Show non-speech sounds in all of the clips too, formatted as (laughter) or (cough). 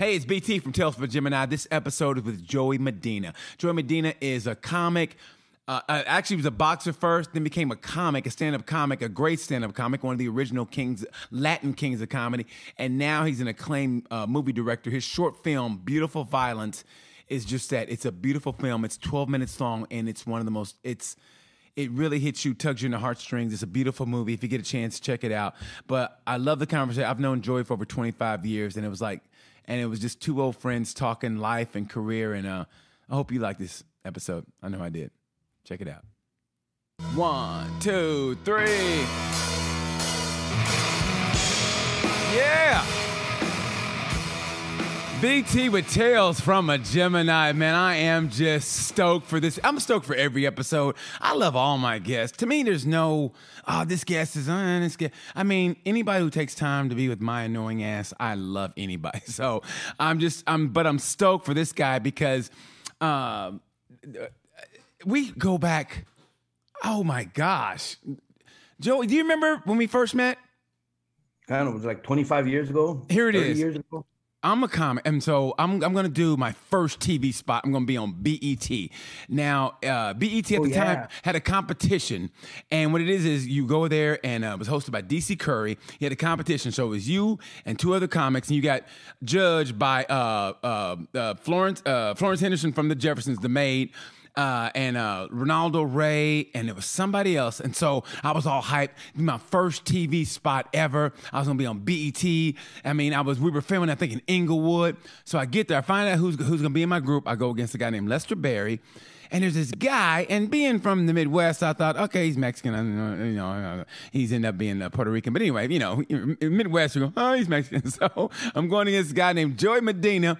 Hey, it's BT from Tales for Gemini. This episode is with Joey Medina. Joey Medina is a comic. Uh, uh, actually, he was a boxer first, then became a comic, a stand-up comic, a great stand-up comic, one of the original kings, Latin kings of comedy, and now he's an acclaimed uh, movie director. His short film, Beautiful Violence, is just that. It's a beautiful film. It's 12 minutes long, and it's one of the most. It's it really hits you, tugs you in the heartstrings. It's a beautiful movie. If you get a chance, check it out. But I love the conversation. I've known Joey for over 25 years, and it was like, and it was just two old friends talking life and career. And uh, I hope you like this episode. I know I did. Check it out. One, two, three. Yeah. BT with Tales from a Gemini. Man, I am just stoked for this. I'm stoked for every episode. I love all my guests. To me, there's no, oh, this guest is on, this guest. I mean, anybody who takes time to be with my annoying ass, I love anybody. (laughs) So I'm just, I'm, but I'm stoked for this guy because um, we go back, oh my gosh. Joey, do you remember when we first met? Kind of was like 25 years ago. Here it is. Years ago. I'm a comic, and so I'm I'm gonna do my first TV spot. I'm gonna be on BET. Now, uh, BET at Oh, the yeah. time had a competition, and what it is is you go there, and uh, it was hosted by DC Curry. He had a competition, so it was you and two other comics, and you got judged by uh, uh, uh, Florence uh, Florence Henderson from the Jeffersons, the maid uh, and uh, Ronaldo Ray, and it was somebody else. And so I was all hyped. My first TV spot ever. I was gonna be on BET. I mean, I was. We were filming, I think, in Inglewood. So I get there. I find out who's who's gonna be in my group. I go against a guy named Lester Berry. And there's this guy, and being from the Midwest, I thought, okay, he's Mexican. I you know, he's ended up being uh, Puerto Rican. But anyway, you know, Midwest, you go, oh, he's Mexican. (laughs) So I'm going against a guy named Joey Medina.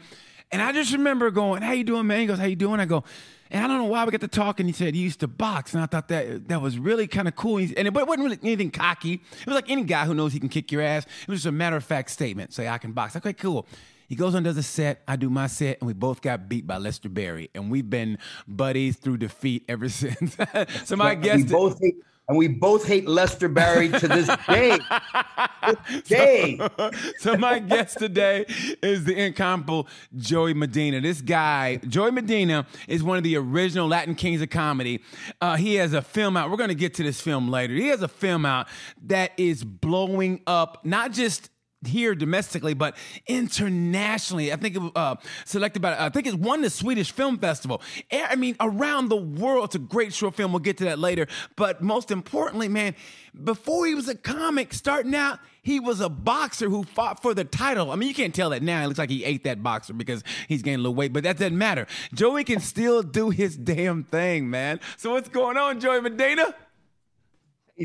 And I just remember going, "How you doing, man?" He goes, "How you doing?" I go, and I don't know why we got to talking. He said he used to box, and I thought that that was really kind of cool. And it, but it wasn't really anything cocky. It was like any guy who knows he can kick your ass. It was just a matter of fact statement. Say I can box. Okay, cool. He goes on does a set. I do my set, and we both got beat by Lester Berry, and we've been buddies through defeat ever (laughs) since. so my we guest. both and we both hate Lester Barry to this day. (laughs) This day. so my guest today is the incomparable Joey Medina. This guy, Joey Medina, is one of the original Latin kings of comedy. Uh, he has a film out. We're going to get to this film later. He has a film out that is blowing up, not just here domestically, but internationally. I think it was uh, selected by, I think it won the Swedish Film Festival. I mean, around the world. It's a great short film. We'll get to that later. But most importantly, man, before he was a comic, starting out, he was a boxer who fought for the title. I mean, you can't tell that now. It looks like he ate that boxer because he's gaining a little weight, but that doesn't matter. Joey can still do his damn thing, man. So what's going on, Joey Medina?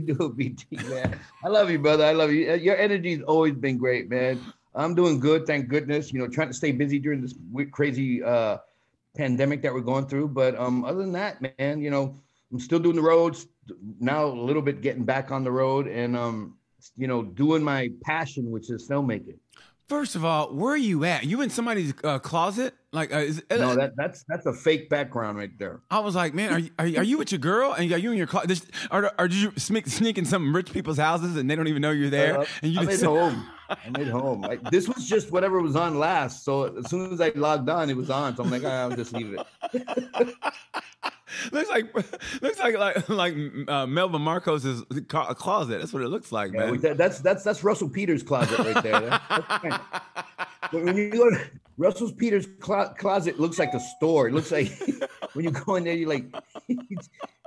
(laughs) BT, man. I love you, brother. I love you. Uh, Your energy's always been great, man. I'm doing good, thank goodness. You know, trying to stay busy during this crazy uh, pandemic that we're going through. But um, other than that, man, you know, I'm still doing the roads now. A little bit getting back on the road, and um, you know, doing my passion, which is filmmaking. First of all, where are you at? You in somebody's uh, closet? Like, uh, is, No, that that's that's a fake background right there. I was like, man, are you, are you, are you with your girl? And are you in your closet? Are, or you sneak, sneak in some rich people's houses and they don't even know you're there? Uh, and you I'm just at home. (laughs) I'm at home. Like, this was just whatever was on last. So as soon as I logged on, it was on. So I'm like, "Ah, I'll just leave it. (laughs) looks like looks like like like uh, Melvin Marcos's closet. That's what it looks like, Yeah, man. that- that's that's that's Russell Peters' closet right there. That- (laughs) when you go to Russell Peters' clo- closet, looks like a store. It looks like (laughs) when you go in there, you're like,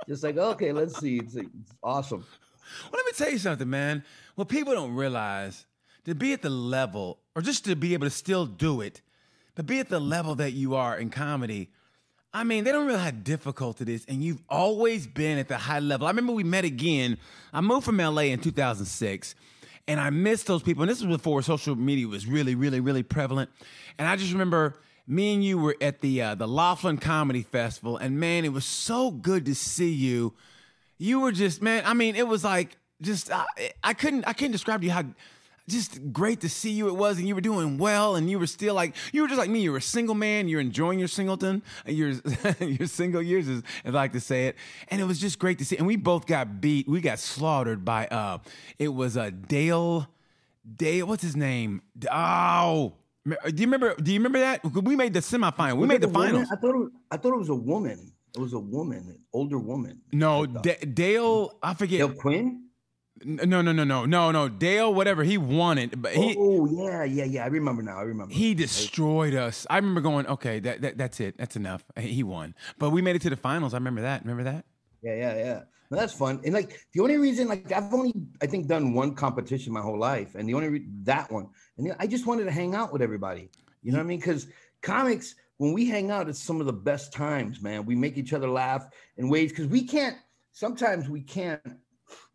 just like, okay, let's see. It's, it's awesome. Well, let me tell you something, man. What people don't realize to be at the level, or just to be able to still do it, to be at the level that you are in comedy. I mean, they don't realize how difficult it is, and you've always been at the high level. I remember we met again. I moved from LA in 2006, and I missed those people. And this was before social media was really, really, really prevalent. And I just remember me and you were at the uh, the Laughlin Comedy Festival, and man, it was so good to see you. You were just man. I mean, it was like just I, I couldn't I couldn't describe to you how just great to see you it was, and you were doing well, and you were still like you were just like me. You were a single man. You're enjoying your singleton, your (laughs) your single years, as I like to say it. And it was just great to see. And we both got beat. We got slaughtered by uh, it was uh, Dale. Dale, what's his name? Oh, Do you remember? Do you remember that? We made the semifinal. We made the finals. I thought it was, I thought it was a woman. It was a woman, an older woman. No, D- Dale. I forget. Dale Quinn. No, no, no, no, no, no. Dale, whatever he wanted, but he. Oh yeah, yeah, yeah. I remember now. I remember. He destroyed us. I remember going, okay, that, that that's it. That's enough. He won, but we made it to the finals. I remember that. Remember that? Yeah, yeah, yeah. No, that's fun. And like the only reason, like I've only I think done one competition my whole life, and the only re- that one, and I just wanted to hang out with everybody. You know what I mean? Because comics, when we hang out, it's some of the best times, man. We make each other laugh in ways because we can't. Sometimes we can't.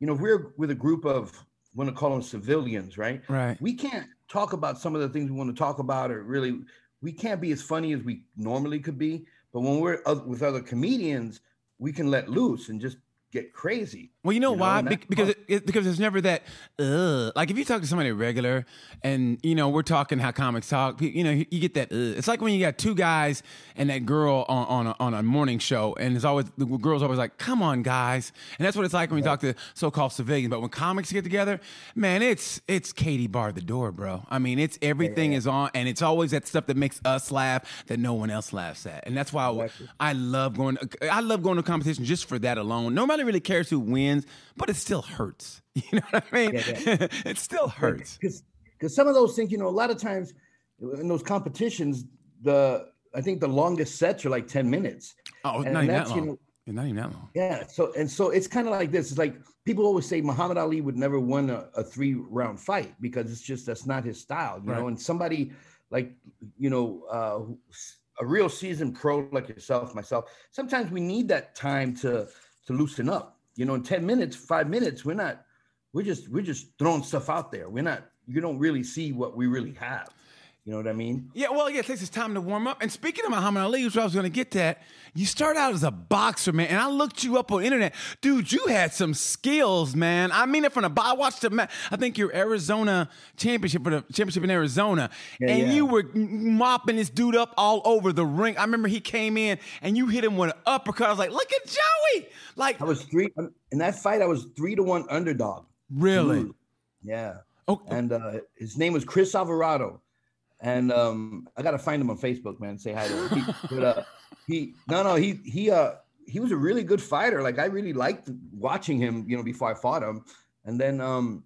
You know, if we're with a group of want to call them civilians, right? Right. We can't talk about some of the things we want to talk about, or really, we can't be as funny as we normally could be. But when we're with other comedians, we can let loose and just get crazy. Well, you know, you know why? Be- because it, it, because there's never that. Ugh. Like if you talk to somebody regular, and you know we're talking how comics talk, you know you get that. Ugh. It's like when you got two guys and that girl on on a, on a morning show, and it's always the girl's always like, "Come on, guys," and that's what it's like when you talk to so-called civilians. But when comics get together, man, it's it's Katie bar the door, bro. I mean, it's everything yeah. is on, and it's always that stuff that makes us laugh that no one else laughs at, and that's why. I, I love going. I love going to competition just for that alone. Nobody really cares who wins, but it still hurts. (laughs) You know what I mean? Yeah, yeah. (laughs) it still hurts. Because because some of those things, you know, a lot of times in those competitions, the I think the longest sets are like 10 minutes. Oh, and, not even that long. You know, not even that long. Yeah. So and so it's kind of like this. It's like people always say Muhammad Ali would never win a, a three round fight because it's just that's not his style, you right. know. And somebody like you know uh, a real seasoned pro like yourself, myself, sometimes we need that time to to loosen up. You know, in 10 minutes, five minutes, we're not, we're just, we're just throwing stuff out there. We're not, you don't really see what we really have. You know what I mean? Yeah, well, yeah, it takes us time to warm up. And speaking of Muhammad Ali, which I was going to get that, you start out as a boxer, man. And I looked you up on internet, dude. You had some skills, man. I mean it from the. I watched the. match. I think your Arizona championship for the championship in Arizona, yeah, and yeah. you were mopping this dude up all over the ring. I remember he came in and you hit him with an uppercut. I was like, look at Joey. Like I was three in that fight. I was three to one underdog. Really? Yeah. Oh, and uh, his name was Chris Alvarado and um, I gotta find him on Facebook, man. Say hi to him. He, (laughs) but, uh, he no, no, he he uh he was a really good fighter. Like I really liked watching him, you know, before I fought him. And then um,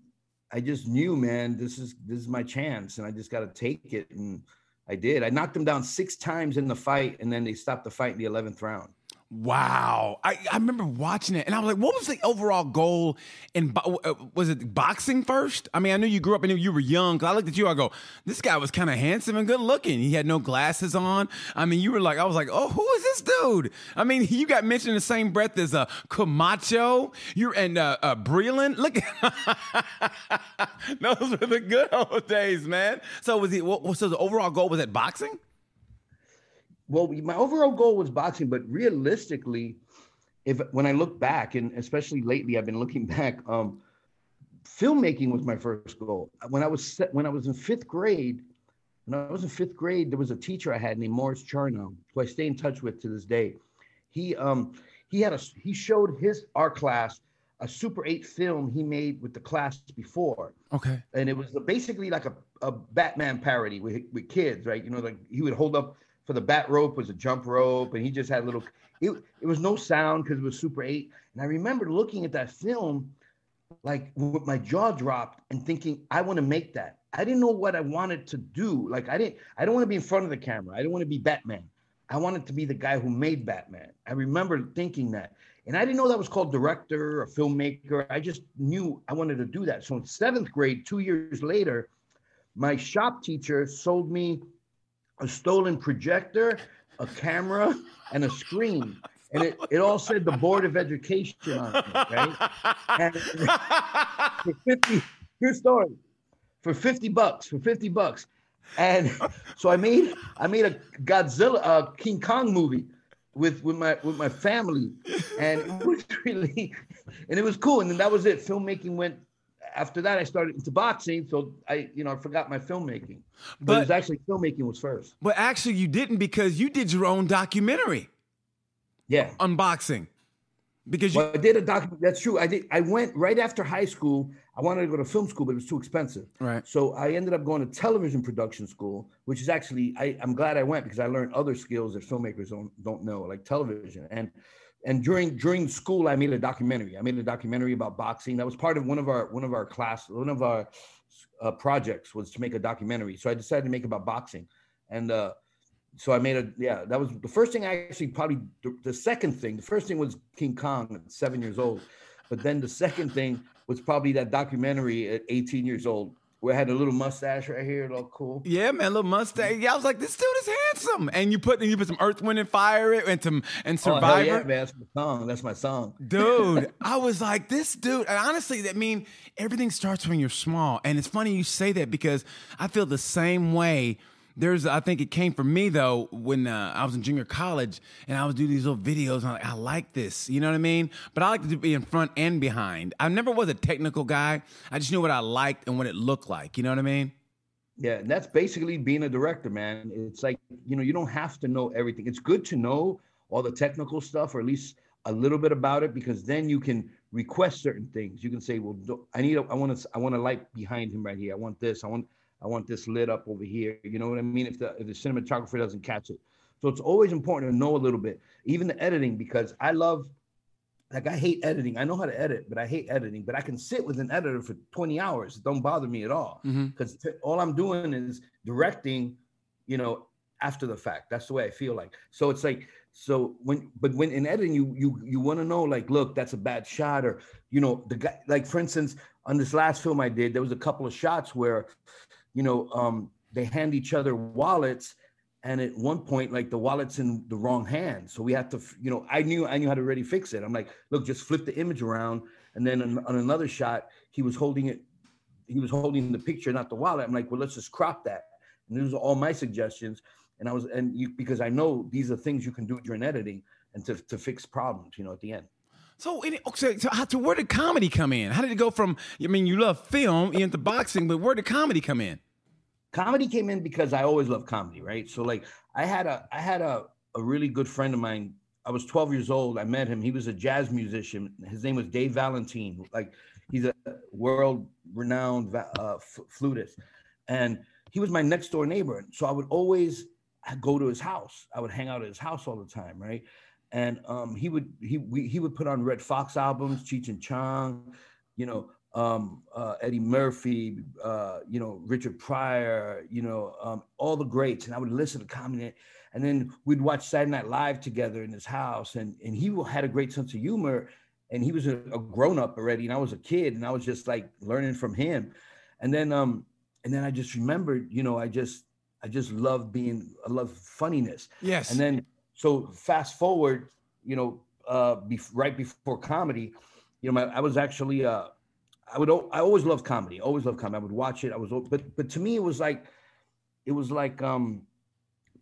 I just knew, man, this is this is my chance, and I just got to take it. And I did. I knocked him down six times in the fight, and then they stopped the fight in the eleventh round. Wow. I, I remember watching it and I was like, what was the overall goal in uh, was it boxing first? I mean, I knew you grew up and you were young. Cause I looked at you, I go, this guy was kind of handsome and good looking. He had no glasses on. I mean, you were like, I was like, oh, who is this dude? I mean, you got mentioned in the same breath as uh, Camacho you're, and uh, uh, Breland. Look, (laughs) those were the good old days, man. So was he, what, so the overall goal was at boxing? Well, my overall goal was boxing, but realistically, if when I look back, and especially lately, I've been looking (laughs) back. Um, filmmaking was my first goal. When I was when I was in fifth grade, when I was in fifth grade, there was a teacher I had named Morris Charno, who I stay in touch with to this day. He um he had a he showed his art class a Super 8 film he made with the class before. Okay. And it was basically like a, a Batman parody with, with kids, right? You know, like he would hold up for the bat rope was a jump rope, and he just had little. It, it was no sound because it was Super 8. And I remember looking at that film, like with my jaw dropped and thinking, I want to make that. I didn't know what I wanted to do. Like I didn't. I don't want to be in front of the camera. I don't want to be Batman. I wanted to be the guy who made Batman. I remember thinking that. And I didn't know that was called director or filmmaker. I just knew I wanted to do that. So in seventh grade, two years later, my shop teacher sold me a stolen projector, a camera, and a screen. And it, it all said the Board of Education on it, right? And for 50, true story, for 50 bucks, for 50 bucks. And so I made I made a Godzilla, a King Kong movie with with my with my family, and it was really, and it was cool. And then that was it. Filmmaking went after that, I started into boxing. So I, you know, I forgot my filmmaking. But, but it was actually filmmaking was first. But actually, you didn't because you did your own documentary. Yeah, unboxing. Because you well, I did a document. That's true. I did. I went right after high school. I wanted to go to film school, but it was too expensive. Right. So I ended up going to television production school, which is actually I, I'm glad I went because I learned other skills that filmmakers don't don't know, like television. And and during during school, I made a documentary. I made a documentary about boxing. That was part of one of our one of our class one of our uh, projects was to make a documentary. So I decided to make about boxing, and uh, so I made a yeah. That was the first thing I actually probably the, second thing. The first thing was King Kong at seven years old, but then the second thing was probably that documentary at 18 years old I had a little mustache right here, all cool. Yeah, man, little mustache. Yeah, I was like, this dude is handsome. And you put and you put some Earth, Wind, and Fire and some and oh, Survivor. Oh, yeah, man, that's my song. That's my song, dude. (laughs) I was like, this dude. And honestly, that mean everything starts when you're small. And it's funny you say that because I feel the same way there's I think it came from me though when uh, I was in junior college and I was doing these little videos. I'm like, I like this, you know what I mean? But I like to be in front and behind. I never was a technical guy. I just knew what I liked and what it looked like. You know what I mean? Yeah, and that's basically being a director, man. It's like you know you don't have to know everything. It's good to know all the technical stuff, or at least a little bit about it, because then you can request certain things. You can say, "Well, I need, a, I want to, I want a light behind him right here. I want this. I want, I want this lit up over here. You know what I mean? If the if the cinematographer doesn't catch it. So it's always important to know a little bit, even the editing, because I love like I hate editing. I know how to edit, but I hate editing. But I can sit with an editor for 20 hours. It don't bother me at all. Because mm-hmm. t- all I'm doing is directing, you know, after the fact. That's the way I feel like. So it's like, so when but when in editing, you you you want to know, like, look, that's a bad shot, or you know, the guy, like for instance, on this last film I did, there was a couple of shots where you know, um, they hand each other wallets. And at one point, like the wallet's in the wrong hand. So we had to, you know, I knew I knew how to already fix it. I'm like, look, just flip the image around. And then on, on another shot, he was holding it, he was holding the picture, not the wallet. I'm like, well, let's just crop that. And these are all my suggestions. And I was, and you, because I know these are things you can do during editing and to, to fix problems, you know, at the end. So, so, so, how, where did comedy come in? How did it go from? I mean, you love film, into boxing, but where did comedy come in? comedy came in because I always loved comedy, right? So like I had a I had a, a really good friend of mine. I was 12 years old. I met him. He was a jazz musician. His name was Dave Valentin. Like he's a world renowned uh, flutist, and he was my next door neighbor. So I would always go to his house. I would hang out at his house all the time, right? And um, he would he we, he would put on Redd Foxx albums, Cheech and Chong, you know, um, uh, Eddie Murphy, uh, you know, Richard Pryor, you know, um, all the greats. And I would listen to comedy. And then we'd watch Saturday Night Live together in his house. And, and he had a great sense of humor. And he was a, a grown up already. And I was a kid. And I was just like learning from him. And then, um, and then I just remembered, you know, I just, I just love being, I love funniness. Yes. And then, so fast forward, you know, uh, be, right before comedy, you know, my, I was actually, uh, I would I always loved comedy. Always loved comedy. I would watch it. I was but but to me it was like it was like um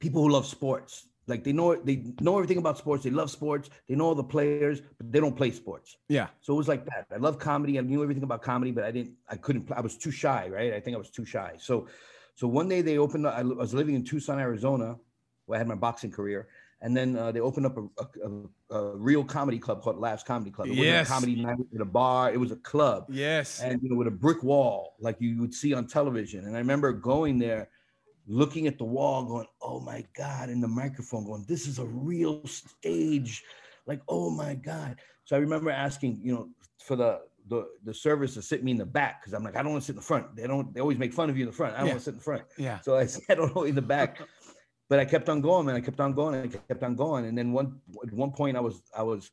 people who love sports. Like they know they know everything about sports. They love sports. They know all the players, but they don't play sports. Yeah. So it was like that. I love comedy. I knew everything about comedy, but I didn't. I couldn't. I was too shy. Right. I think I was too shy. So, so one day they opened. I was living in Tucson, Arizona, where I had my boxing career, and then uh, they opened up a, a, a, real comedy club called Laughs Comedy Club. It yes. wasn't a comedy night in a bar. It was a club. Yes. And you know, with a brick wall like you would see on television. And I remember going there, looking at the wall, going, "Oh my god!" And the microphone, going, "This is a real stage." Like, oh my god. So I remember asking, you know, for the the, the service to sit me in the back because I'm like, I don't want to sit in the front. They don't. They always make fun of you in the front. I don't yeah. want to sit in the front. Yeah. So I (laughs) sat I don't know in the back but I kept on going, man. I kept on going, and I kept on going. And then one at one point, I was I was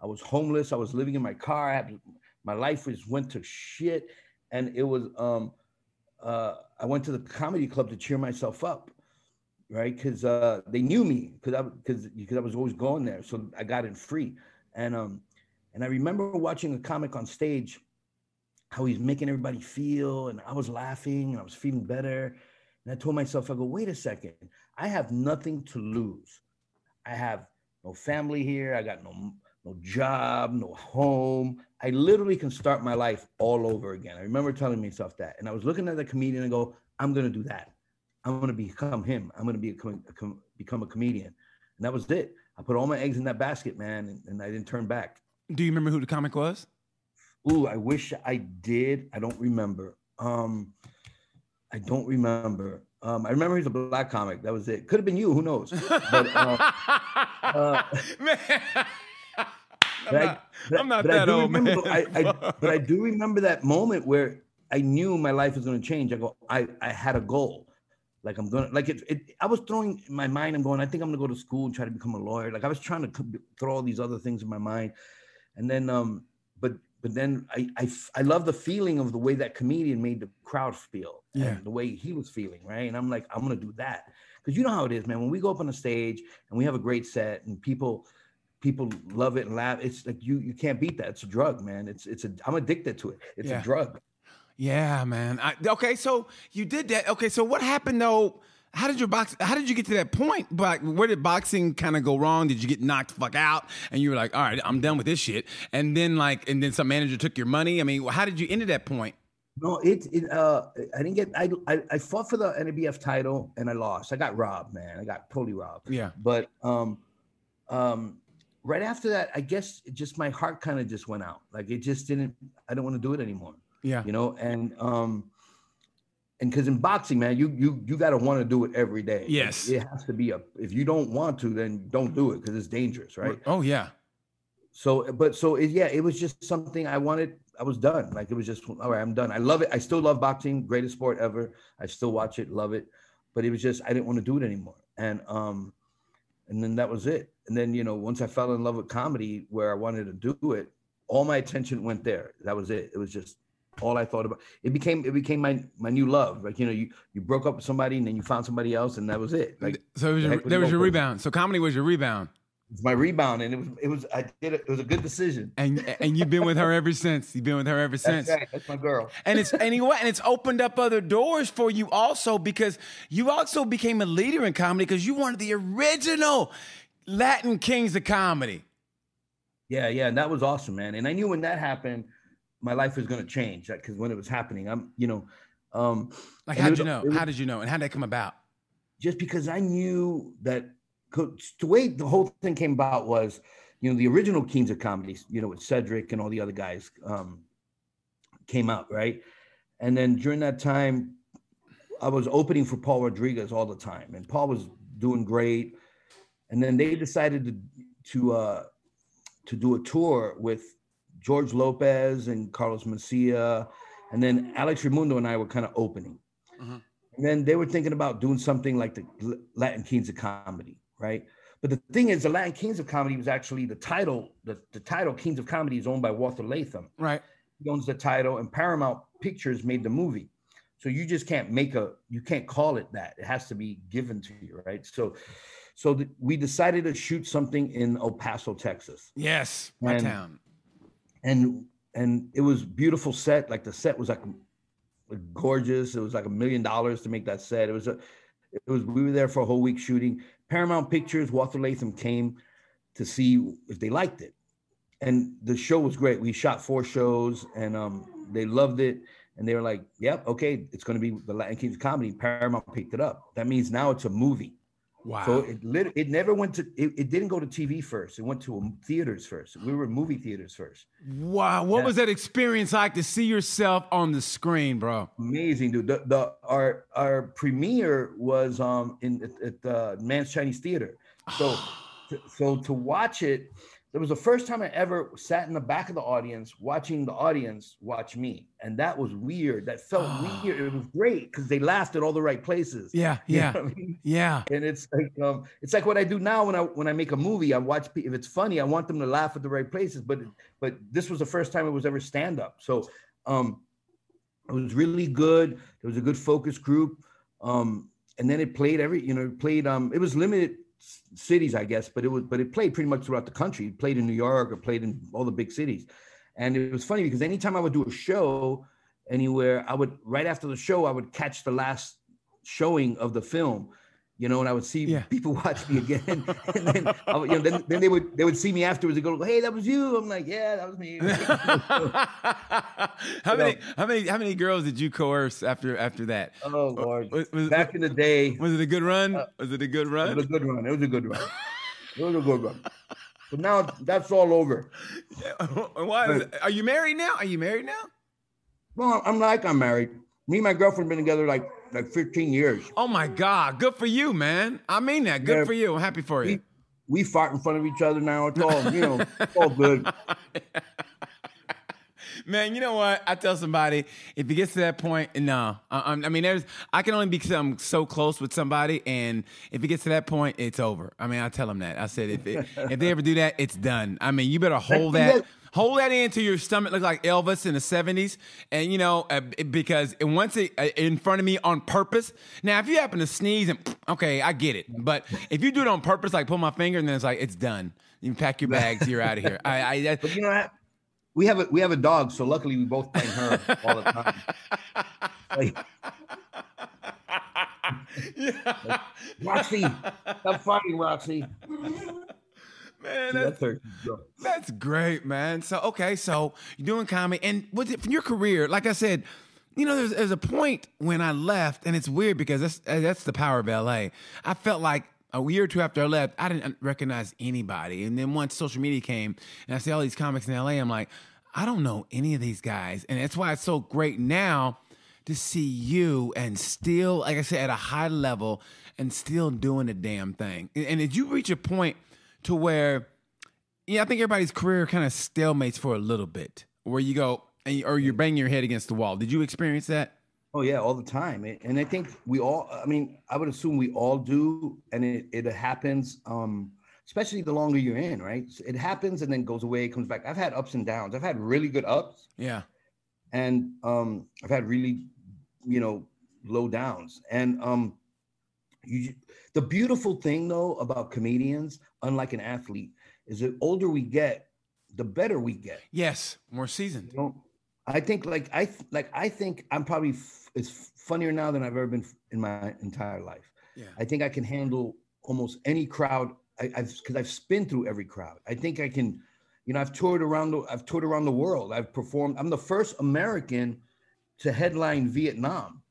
I was homeless. I was living in my car. Had, my life was went to shit, and it was um uh I went to the comedy club to cheer myself up, right? Because uh they knew me because I because because I was always going there, so I got in free, and um and I remember watching a comic on stage, how he's making everybody feel, and I was laughing and I was feeling better. And I told myself, I go, wait a second. I have nothing to lose. I have no family here. I got no no job, no home. I literally can start my life all over again. I remember telling myself that, and I was looking at the comedian and go, I'm gonna do that. I'm gonna become him. I'm gonna be a, a, become a comedian, and that was it. I put all my eggs in that basket, man, and, and I didn't turn back. Do you remember who the comic was? Ooh, I wish I did. I don't remember. Um, I don't remember. Um, I remember he's a black comic. That was it. Could have been you. Who knows? (laughs) But, uh, uh, man. (laughs) I'm I- not, but- I'm not that do old, remember- man. I, I, but I do remember that moment where I knew my life was going to change. I go, I, I had a goal. Like I'm gonna, like it, it. I was throwing in my mind. I'm going. I think I'm gonna go to school and try to become a lawyer. Like I was trying to throw all these other things in my mind, and then, um, but but then I, I, I love the feeling of the way that comedian made the crowd feel, Yeah. the way he was feeling, right? And I'm like, I'm gonna do that because you know how it is, man. When we go up on a stage and we have a great set and people people love it and laugh. It's like you you can't beat that. It's a drug, man. It's it's a I'm addicted to it. It's Yeah. a drug. Yeah, man. I, okay, so you did that. Okay, so what happened though? How did your box? How did you get to that point? But where did boxing kind of go wrong? Did you get knocked the fuck out, and you were like, "All right, I'm done with this shit"? And then like, and then some manager took your money. I mean, how did you end at that point? No, it it uh I didn't get I I, I fought for the NABF title and I lost. I got robbed, man. I got totally robbed. Yeah. But um um right after that, I guess it just my heart kind of just went out. Like it just didn't I don't want to do it anymore. Yeah. You know, and um and because in boxing, man, you you you gotta want to do it every day. Yes. It has to be a if you don't want to, then don't do it because it's dangerous, right? Oh yeah. so but so it, yeah it was just something i wanted i was done. Like it was just all right i'm done. I love it. I still love boxing. Greatest sport ever. I still watch it love it. But it was just i didn't want to do it anymore. And um and then that was it. And then you know once i fell in love with comedy where i wanted to do it all my attention went there. That was it. It was just all i thought about. It became it became my my new love. Like you know you you broke up with somebody and then you found somebody else and that was it. Like so it was your, there was your rebound. So comedy was your rebound, it's my rebound and it was it was i did it it was a good decision and and you've been with her ever (laughs) since. You've been with her ever since. that's right that's my girl And it's know? And it's opened up other doors for you also because you also became a leader in comedy because you wanted the original Latin kings of comedy. Yeah, yeah, and that was awesome, man. And I knew when that happened, my life was gonna change. Because when it was happening, I'm, you know, um, Like, how did you know? was How did you know? And how did that come about? just because I knew that the way the whole thing came about was, you know, the original Kings of Comedy, you know, with Cedric and all the other guys, um, came out right, and then during that time, I was opening for Paul Rodriguez all the time, and Paul was doing great, and then they decided to to uh, to do a tour with George Lopez and Carlos Mencia, and then Alex Reymundo and I were kind of opening. Mhm. And then they were thinking about doing something like the Latin Kings of Comedy, right? But the thing is, the Latin Kings of Comedy was actually the title. The, the title Kings of Comedy is owned by Walter Latham. Right. He owns the title, and Paramount Pictures made the movie. So you just can't make a, you can't call it that. It has to be given to you, right? So, so we decided to shoot something in El Paso, Texas Yes. My And- town. and and it was beautiful set like the set was like gorgeous it was like a million dollars to make that set it was a it was we were there for a whole week shooting paramount pictures walter latham came to see if they liked it. And the show was great. We shot four shows and um they loved it. And they were like yep okay it's going to be the latin kings comedy. Paramount picked it up. That means now it's a movie Wow. so it lit, it never went to it, it didn't go to TV first. It went to um, theaters first. We were movie theaters first. wow. What Yeah. was that experience like to see yourself on the screen, bro? Amazing, dude. The, the our our premiere was um in at, at the Mann's Chinese Theater. So (sighs) to, so to watch it, it was the first time I ever sat in the back of the audience watching the audience watch me, and that was weird. That felt (gasps) weird. It was great because they laughed at all the right places. Yeah. (laughs) You know Yeah. I mean? Yeah. and it's like um it's like what I do now when I when I make a movie I watch if it's funny I want them to laugh at the right places but but this was the first time it was ever stand up so um it was really good there was a good focus group um and then it played every you know it played um it was limited cities I guess but it was but it played pretty much throughout the country. It played in New York or played in all the big cities. And it was funny because anytime I would do a show anywhere I would right after the show I would catch the last showing of the film you know, and I would see Yeah. people (laughs) watch me again, (laughs) and then, would- you know, then, then they would they would see me afterwards and go, "Hey, that was you." I'm like, "Yeah, that was me." (laughs) how many how many how many girls did you coerce after after that? oh Lord! Was, was- Back in the day, was it a good run? Uh, was it a good run? it was a good run. It was a good run. It was a good run. But now that's all over. Why? Are you married now? Are you married now? Well, I'm like I'm married. Me and my girlfriend been together like like 15 years. Oh my God! Good for you, man. I mean that. Good Yeah. for you. I'm happy for you. We, we fart in front of each other now. It's all you know. (laughs) It's all good. (laughs) Man, you know what? I tell somebody if it gets to that point, no. Uh, I, I'm- mean, there's I can only I'm so close with somebody, and if it gets to that point, it's over. I mean, I tell them that. I said if it, if they ever do that, it's done. I mean, you better hold that. Hold that into your stomach, look like Elvis in the '70s, and you know uh, because it, once it uh, in front of me on purpose. Now, if you happen to sneeze and (sniffs) okay, I get it, but if you do it on purpose, like pull my finger, and then it's like it's done. You pack your bags, you're out of here. I, I that, But you know what? We have a we have a dog, so luckily we both blame her all the time. Like, (laughs) Roxy, stop fighting, Roxy. Man, that's that's great, man. So okay, so you're doing comedy, and was it from your career? Like I said, you know, there's, there's a point when I left, and it's weird because that's eh, that's the power of LA. I felt like a year or two after I left, I didn't recognize anybody, and then once social media came, and I see all these comics in LA, I'm like, I don't know any of these guys, and that's why it's so great now to see you and still, like I said, at a high level and still doing the damn thing. And, and did you reach a point to where? Yeah, I think everybody's career kind of stalemates for a little bit, where you go and you, or you're banging your head against the wall. Did you experience that? Oh yeah, all the time, And- and I think we all. I mean, I would assume we all do, and it it happens. Um, especially the longer you're in, right? It happens and then goes away, comes back. I've had ups and downs. I've had really good ups, Yeah. and um, I've had really, you know, low downs. And um, you, the beautiful thing though about comedians, unlike an athlete, is the older we get, the better we get. Yes, more seasoned. You know, I think like I th- like I think I'm probably f- it's funnier now than I've ever been f- in my entire life. Yeah. I think I can handle almost any crowd. I, I've because I've spin through every crowd. I think I can, you know, I've toured around the I've toured around the world. I've performed. I'm the first American to headline Vietnam.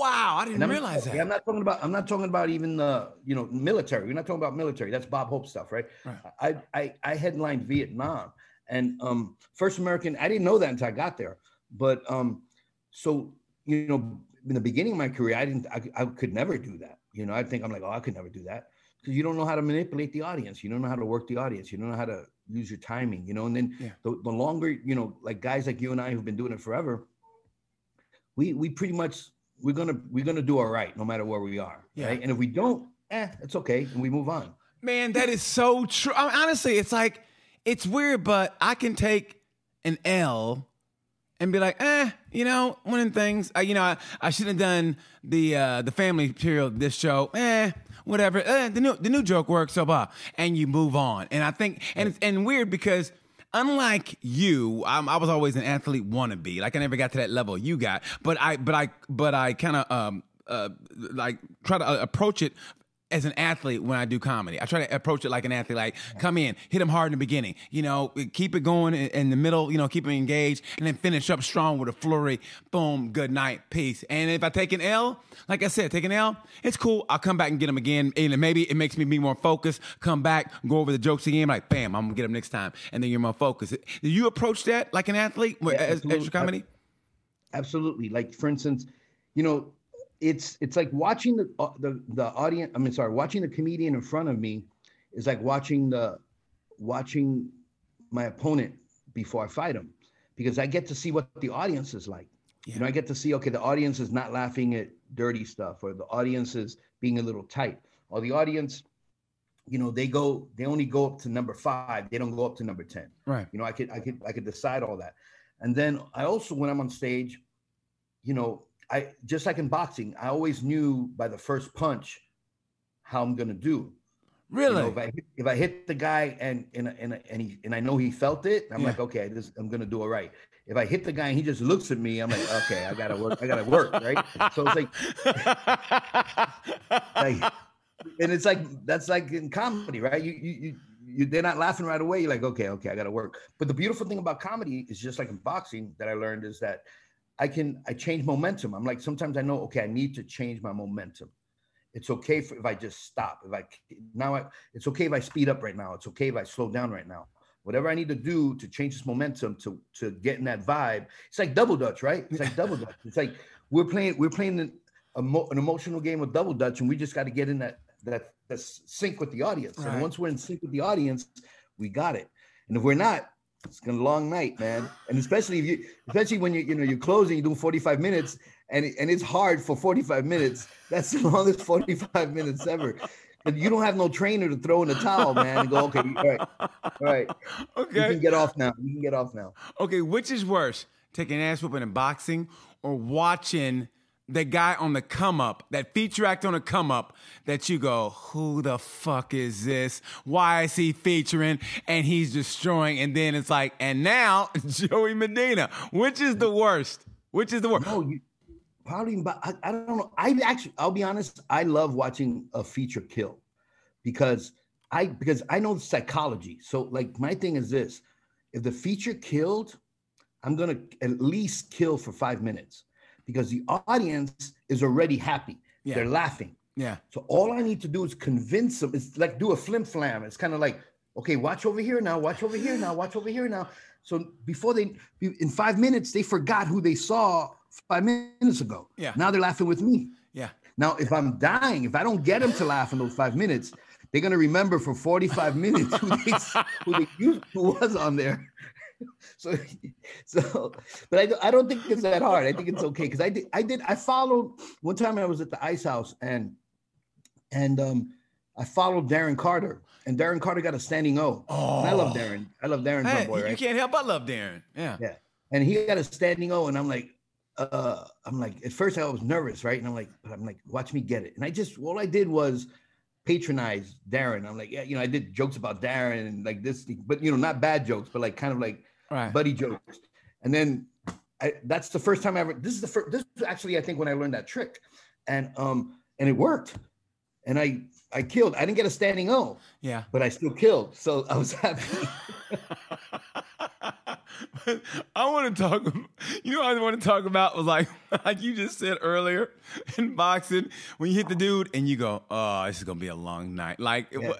Wow, I didn't realize yeah, that. I'm not talking about. I'm not talking about even the you know military. We're not talking about military. That's Bob Hope stuff, right? Right. I I, I headlined Vietnam, and um, first American. I didn't know that until I got there. But um, so you know, in the beginning of my career, I didn't. I, I could never do that. You know, I think I'm like, oh, I could never do that because you don't know how to manipulate the audience. You don't know how to work the audience. You don't know how to use your timing. You know, and then Yeah. the, the longer you know, like guys like you and I who've been doing it forever, we we pretty much we're gonna we're gonna do all right no matter where we are. Yeah. Right. And if we don't, eh, it's okay, and we move on. Man, that is so true. I mean, honestly, it's like it's weird, but I can take an L and be like, eh, you know, one of the things, uh, you know, I, I should have done the uh, the family material this show. Eh, whatever. Eh, the new the new joke works, so blah, and you move on. And I think, and it's and weird because. Unlike you, I'm, I was always an athlete wannabe. Like I never got to that level you got, but I, but I, but I kind of um, uh, like try to uh, approach it as an athlete when I do comedy. I try to approach it like an athlete, like come in, hit them hard in the beginning, you know, keep it going in, in the middle, you know, keep them engaged, and then finish up strong with a flurry. Boom, good night, peace. And if I take an L, like I said, take an L, it's cool. I'll come back and get them again, and maybe it makes me be more focused. Come back, go over the jokes again, like bam, I'm gonna get them next time, and then you're more focused. Do you approach that like an athlete Yeah, as, as your comedy? Absolutely. Like for instance, you know, it's it's like watching the uh, the the audience. I mean, sorry, watching the comedian in front of me is like watching the watching my opponent before I fight him, because I get to see what the audience is like. Yeah. You know, I get to see okay, the audience is not laughing at dirty stuff, or the audience is being a little tight, or the audience, you know, they go they only go up to number five, they don't go up to number ten. Right. You know, I could I could I could decide all that. And then I also when I'm on stage, you know, I just like in boxing, I always knew by the first punch how I'm gonna do. You Really? know, if I hit, if I hit the guy and and and and he and I know he felt it, I'm Yeah. like, okay, this I'm gonna do it right. If I hit the guy and he just looks at me, I'm like, okay, I gotta work, I gotta work, right? So it's like (laughs) like and it's like that's like in comedy, right? You you you, you they're not laughing right away. You're like, okay, okay, I got to work. But the beautiful thing about comedy is just like in boxing that I learned is that I can I change momentum. I'm like sometimes I know, okay, I need to change my momentum, It's okay for, if I just stop. If I now, I, it's okay if I speed up right now. It's okay if I slow down right now. Whatever I need to do to change this momentum to to get in that vibe. It's like double dutch, right? It's like double dutch. It's like we're playing we're playing an, an emotional game of double dutch, and we just got to get in that that that sync with the audience. Right. And once we're in sync with the audience, we got it. And if we're not, it's gonna long night, man. And especially if you, especially when you, you know, you're closing, you're doing 45 minutes, and and it's hard for 45 minutes. That's the (laughs) longest 45 minutes ever. But you don't have no trainer to throw in the towel, man, and go, okay, all right, all right, okay, you can get off now. You can get off now. Okay, which is worse, taking ass whooping in boxing or watching? The guy on the come up, that feature act on the come up, that you go, who the fuck is this? Why is he featuring? And he's destroying. And then it's like, and now (laughs) Joey Medina. Which is the worst? Which is the worst? No, you, probably, I, I don't know. I actually, I'll be honest, I love watching a feature kill because I because I know the psychology. So like my thing is this: if the feature killed, I'm gonna at least kill for five minutes because the audience is already happy. Yeah. They're laughing. Yeah. So all I need to do is convince them. It's like do a flim flam. It's kind of like, okay, watch over here now, watch over here now, watch over here now. So before they, in five minutes, they forgot who they saw five minutes ago. Yeah. Now they're laughing with me. Yeah. Now, if I'm dying, if I don't get them to laugh in those five minutes, they're gonna remember for 45 minutes who they, who they who was on there. (laughs) so (laughs) so but I, I don't think it's that hard. I think it's okay because i did i did i followed one time i was at the ice house and and um i followed darren carter and darren carter got a standing o. Oh. and i love darren. I love darren hey, boy, right? you can't help but love darren. Yeah. Yeah. And he got a standing o and i'm like uh i'm like at first i was nervous right? And i'm like but i'm like watch me get it. And i just all i did was patronize Darren. I'm like, yeah, you know, I did jokes about Darren and like this, but you know, not bad jokes, but like kind of like right. buddy jokes. And then I, that's the first time I ever. This is the first. This is actually I think when I learned that trick, and um and it worked, and I I killed. I didn't get a standing O. Yeah. But I still killed, so I was happy. (laughs) (laughs) (laughs) I want to talk. You know, I want to talk about was like, (laughs) like you just said earlier in boxing when you hit the dude and you go, "Oh, this is gonna be a long night." Like, yeah.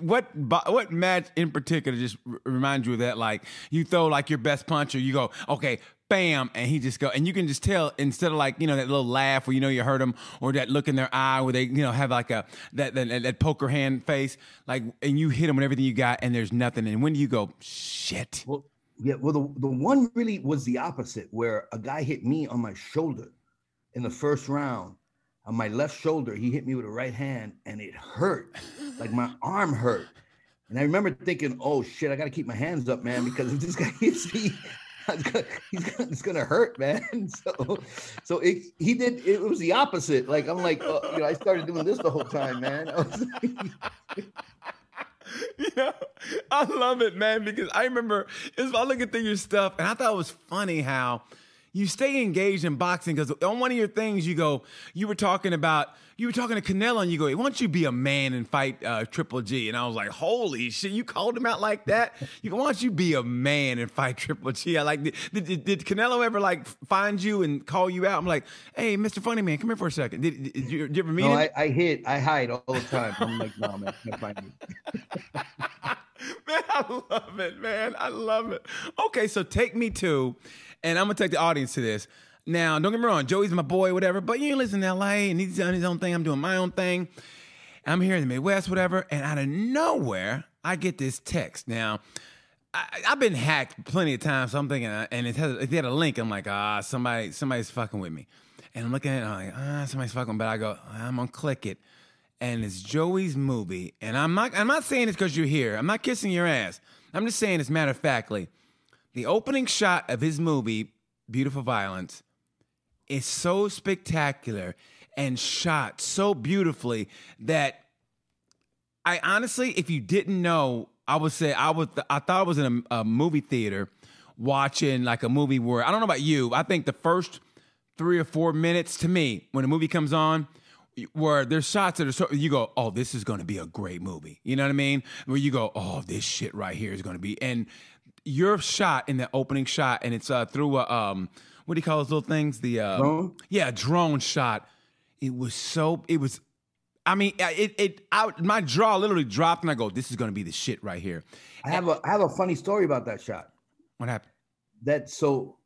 what, what what match in particular just reminds you of that? Like, you throw like your best punch, or you go, "Okay, bam, and he just go, and you can just tell instead of like you know that little laugh where you know you hurt them, or that look in their eye where they you know have like a that that, that poker hand face, like, and you hit them with everything you got, and there's nothing, and when do you go, shit? Well, yeah, well, the, the one really was the opposite, where a guy hit me on my shoulder in the first round, on my left shoulder. He hit me with a right hand, and it hurt, like my (laughs) arm hurt. And I remember thinking, "Oh shit, I got to keep my hands up, man, because if this guy (laughs) hits me, gonna, he's gonna, it's gonna hurt, man." (laughs) So, so it, he did. It was the opposite. Like I'm like, uh, you know, I started doing this the whole time, man. (laughs) you know, I love it, man, because I remember I look at through your stuff and I thought it was funny how you stay engaged in boxing because on one of your things you go, you were talking about, you were talking to Canelo and you go, why don't you be a man and fight uh, Triple G? And I was like, holy shit, you called him out like that? You go, why don't you be a man and fight Triple G? I like, did, did, did Canelo ever like find you and call you out? I'm like, hey, Mr. Funny Man, come here for a second. Did, did, did you, you ever meet no, him? I, I hit, I hide all the time. I'm like, no, man, can't find me. (laughs) man, I love it, man. I love it. Okay, so take me to and I'm gonna take the audience to this. Now, don't get me wrong, Joey's my boy, whatever, but you listen to LA and he's doing his own thing. I'm doing my own thing. I'm here in the Midwest, whatever, and out of nowhere, I get this text. Now, I, have been hacked plenty of times, so I'm thinking, uh, and it has, had a link. I'm like, ah, somebody, somebody's fucking with me, and I'm looking at it, I'm like, ah, somebody's fucking. But I go, I'm gonna click it, and it's Joey's movie, and I'm not, I'm not saying it's because you're here. I'm not kissing your ass. I'm just saying, as matter of factly, the opening shot of his movie, Beautiful Violence, is so spectacular and shot so beautifully that I honestly, if you didn't know, I would say I was I thought I was in a, a movie theater watching like a movie where I don't know about you. I think the first three or four minutes to me when a movie comes on where there's shots that are so you go, oh, this is going to be a great movie. You know what I mean? Where you go, oh, this shit right here is going to be, and your shot in the opening shot, and it's uh, through a um, what do you call those little things? The uh, drone. Yeah, drone shot. It was so. It was I mean, it it I, my jaw literally dropped, and I go, "This is gonna be the shit right here." I have a I have a funny story about that shot. What happened? That so,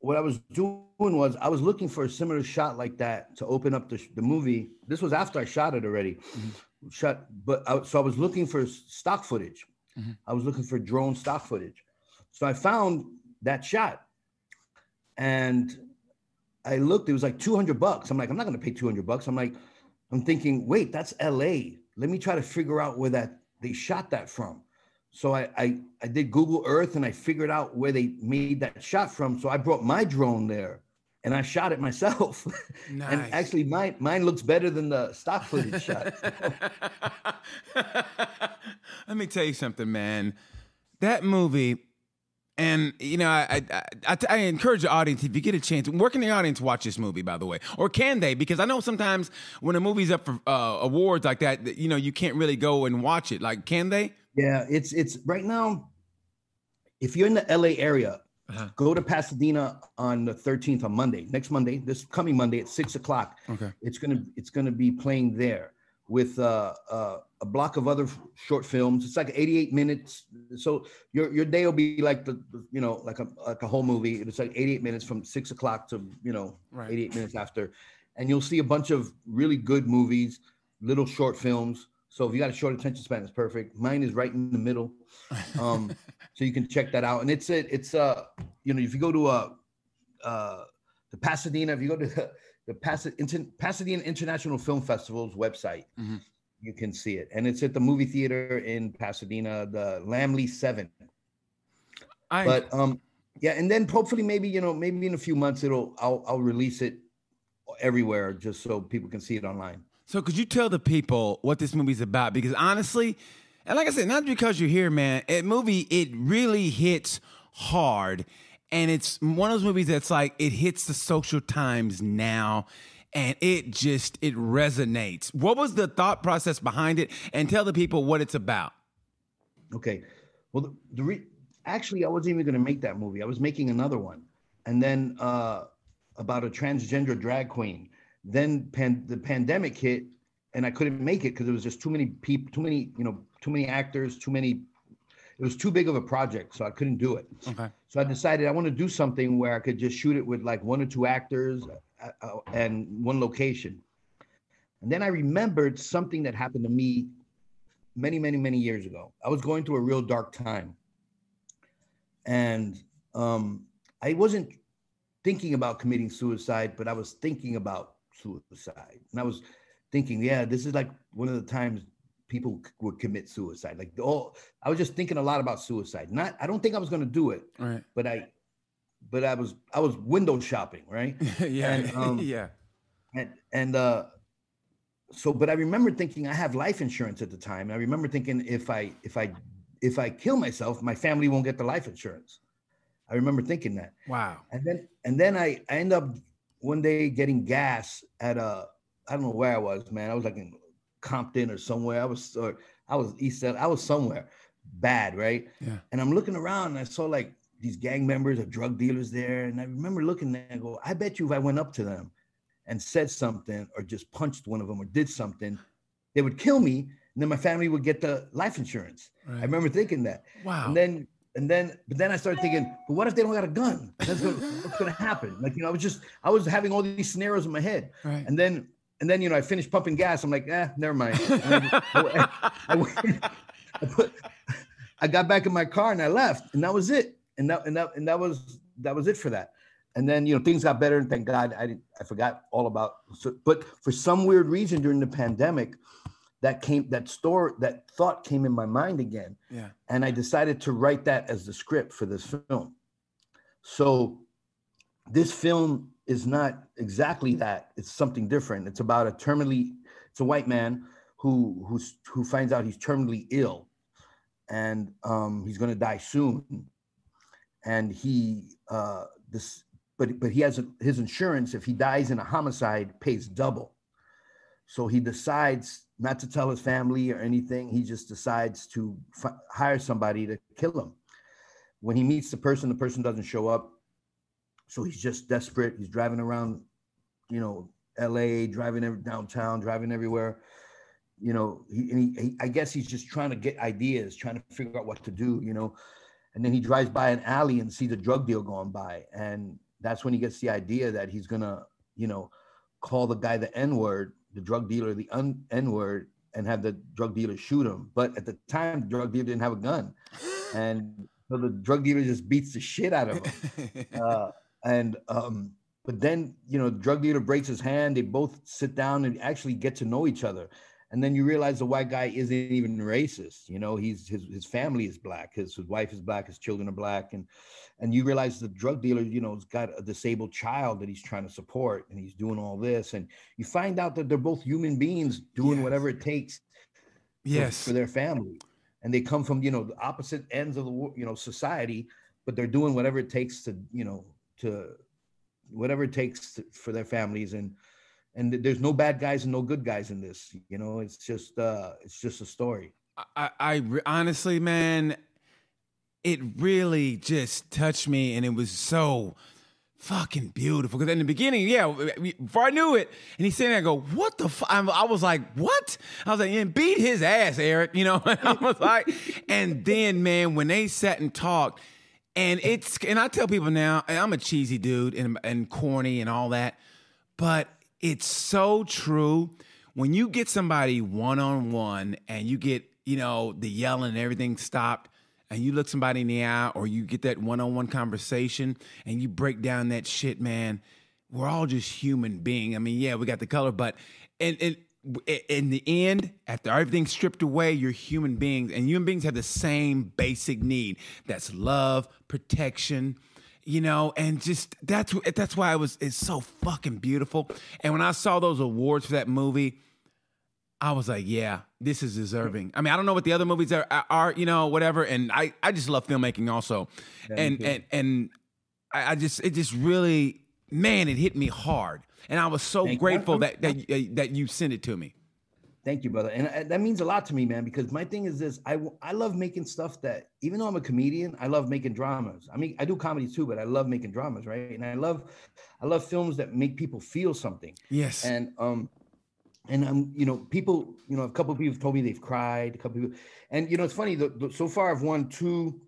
what I was doing was I was looking for a similar shot like that to open up the, the movie. This was after I shot it already, mm-hmm. shot. But I, so I was looking for stock footage. Mm-hmm. I was looking for drone stock footage. So I found that shot, and I looked. It was like two hundred bucks. I'm like, I'm not gonna pay two hundred bucks. I'm like, I'm thinking, wait, that's L.A. Let me try to figure out where that they shot that from. So I, I, I did Google Earth and I figured out where they made that shot from. So I brought my drone there and I shot it myself. (laughs) Nice. and actually, mine mine looks better than the stock footage (laughs) shot. Let me tell you something, man. That movie, and you know, I, I, I, I encourage the audience if you get a chance, work in the audience, watch this movie. By the way, or can they? Because I know sometimes when a movie's up for uh, awards like that, you know, you can't really go and watch it. Like, can they? Yeah, it's it's right now. If you're in the LA area, uh-huh. go to Pasadena on the 13th on Monday, next Monday, this coming Monday at six o'clock. Okay, it's gonna it's gonna be playing there with uh, uh, a block of other short films. It's like 88 minutes, so your your day will be like the you know like a like a whole movie. It's like 88 minutes from six o'clock to you know right. 88 minutes after, and you'll see a bunch of really good movies, little short films so if you got a short attention span, it's perfect. Mine is right in the middle. Um, (laughs) so you can check that out. And it's it, it's uh, you know, if you go to uh, uh the Pasadena, if you go to (laughs) the, the Pasadena International Film Festival's website, mm-hmm. You can see it. And it's at the movie theater in Pasadena, the Laemmle Seven. I... But um, yeah, and then hopefully maybe you know maybe in a few months it'll I'll I'll release it everywhere just so people can see it online. So could you tell the people what this movie's about? Because honestly, and like I said, not because you're here, man. It movie it really hits hard, and it's one of those movies that's like it hits the social times now, and it just it resonates. What was the thought process behind it? And tell the people what it's about. Okay, well, the, the re- actually I wasn't even going to make that movie. I was making another one, and then uh, about a transgender drag queen then pan, the pandemic hit, and I couldn't make it because there was just too many people, too many, you know, too many actors, too many. It was too big of a project, so I couldn't do it. Okay. So I decided I want to do something where I could just shoot it with like one or two actors uh, uh, and one location. And then I remembered something that happened to me many, many, many years ago. I was going through a real dark time, and um, I wasn't thinking about committing suicide, but I was thinking about suicide. And I was thinking, yeah, this is like one of the times people would commit suicide. Like all, I was just thinking a lot about suicide. Not, I don't think I was going to do it, right? But I, but I was, I was window shopping, right? (laughs) yeah, and, (laughs) um, yeah. And and uh, so, but I remember thinking I have life insurance at the time. I remember thinking if I if I if I kill myself, my family won't get the life insurance. I remember thinking that. Wow. And then and then I, I end up one day getting gas at a I don't know where I was, man. I was like in Compton or somewhere. I was or I was East I was somewhere bad, right? Yeah. And I'm looking around and I saw like these gang members or drug dealers there. And I remember looking there and go, I bet you if I went up to them and said something or just punched one of them or did something, they would kill me. And then my family would get the life insurance. Right. I remember thinking that. Wow. And then and then but then I started thinking, but what if they don't got a gun? That's gonna, what's gonna happen? Like you know, I was just I was having all these scenarios in my head, right. and then and then you know I finished pumping gas. I'm like, eh, never mind. I, I, I, (laughs) I, put, I got back in my car and I left, and that was it. And that and that and that was that was it for that. And then you know things got better, and thank God I didn't I forgot all about. So, but for some weird reason during the pandemic, that came that store that thought came in my mind again. Yeah. And i decided to write that as the script for this film. So this film is not exactly that. It's something different. It's about a terminally it's a white man who who's who finds out he's terminally ill. And um, he's going to die soon and he uh this but but he has a, his insurance if he dies in a homicide pays double so he decides not to tell his family or anything. He just decides to f- hire somebody to kill him. When he meets the person, the person doesn't show up. So he's just desperate. He's driving around, you know, LA, driving every, downtown, driving everywhere. you know, he, he, he, I guess he's just trying to get ideas, trying to figure out what to do, you know. And then he drives by an alley and sees a drug deal going by, and that's when he gets the idea that he's gonna, you know, call the guy the N word, the drug dealer the un- N word, and have the drug dealer shoot him. But at the time, the drug dealer didn't have a gun, (gasps) and so the drug dealer just beats the shit out of him. (laughs) uh, and um, but then you know, the drug dealer breaks his hand. They both sit down and actually get to know each other. And then you realize the white guy isn't even racist. You know, he's his his family is black. His, his wife is black. His children are black. And and you realize the drug dealer, you know, has got a disabled child that he's trying to support, and he's doing all this. And you find out that they're both human beings doing yes. whatever it takes. Yes, for, for their family, and they come from you know the opposite ends of the you know society, but they're doing whatever it takes to you know to whatever it takes to, for their families and and there's no bad guys and no good guys in this you know it's just uh it's just a story. I i honestly man it really just touched me and it was so fucking beautiful. Because in the beginning yeah before i knew it and he's saying i go what the fuck i was like what? I was like yeah, beat his ass eric you know? (laughs) And i was like and then man when they sat and talked and it's and I tell people now I'm a cheesy dude and and corny and all that, but it's so true when you get somebody one on one and you get you know the yelling and everything stopped and you look somebody in the eye or you get that one on one conversation and you break down that shit, man. We're all just human being. I mean, yeah, we got the color, but and and in the end, after everything's stripped away, you're human beings, and human beings have the same basic need. That's love, protection, you know, and just that's that's why it was it's so fucking beautiful. And when I saw those awards for that movie, I was like, yeah, this is deserving. I mean, I don't know what the other movies are, are you know, whatever. And I I just love filmmaking also, yeah, and and and I, I just it just really man, it hit me hard and I was so Thank grateful that that that you sent it to me. Thank you, brother, and uh, that means a lot to me, man. Because my thing is this: I I love making stuff that, even though I'm a comedian, I love making dramas. I mean, I do comedy too, but I love making dramas, right? And I love, I love films that make people feel something. Yes. And um, and um, you know, people, you know, a couple of people have told me they've cried. A couple people, and you know, it's funny. The, the, so far, I've won two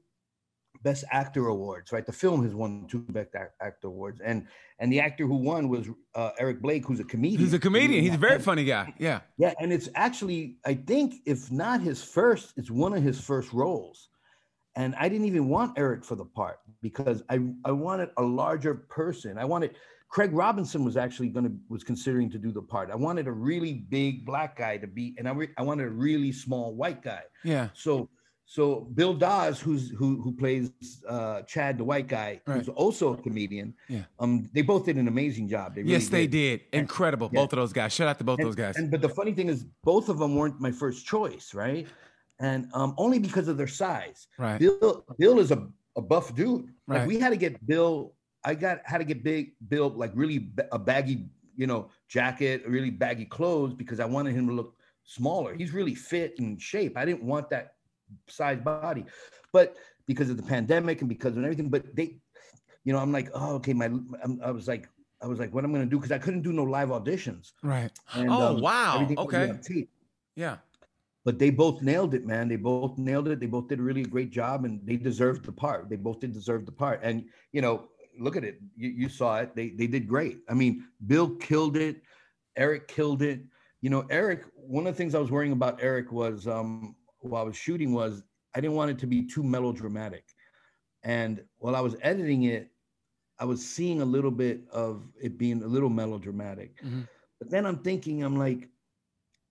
Best Actor awards, right? The film has won two Best Actor awards, and and the actor who won was uh, Eric Blake, who's a comedian. He's a comedian. He's a very funny guy. Yeah, yeah, and it's actually, I think, if not his first, it's one of his first roles. And I didn't even want Eric for the part because I I wanted a larger person. I wanted Craig Robinson was actually going to was considering to do the part. I wanted a really big black guy to be, and I re, I wanted a really small white guy. Yeah. So so Bill Dawes, who's who who plays uh, Chad, the white guy, right. who's also a comedian. Yeah. Um, they both did an amazing job. They really yes, they did. did. Incredible, yeah. both of those guys. Shout out to both and, those guys. And but the funny thing is, both of them weren't my first choice, right? And um, only because of their size. Right. Bill Bill is a, a buff dude. Like right. we had to get Bill. I got had to get big Bill like really a baggy, you know, jacket, really baggy clothes because I wanted him to look smaller. He's really fit and shape. I didn't want that size body, but because of the pandemic and because of everything, but they, you know, I'm like, oh, okay, my, I'm, i was like, I was like, what I'm gonna do because I couldn't do no live auditions. Right. And, oh um, wow. Okay. Yeah. But they both nailed it, man. They both nailed it. They both did a really great job, and they deserved the part. They both did deserve the part. And you know, look at it. You, you saw it. They they did great. I mean, Bill killed it. Eric killed it. You know, Eric. One of the things I was worrying about Eric was um, while I was shooting was I didn't want it to be too melodramatic. And while I was editing it, I was seeing a little bit of it being a little melodramatic. Mm-hmm. But then I'm thinking, I'm like,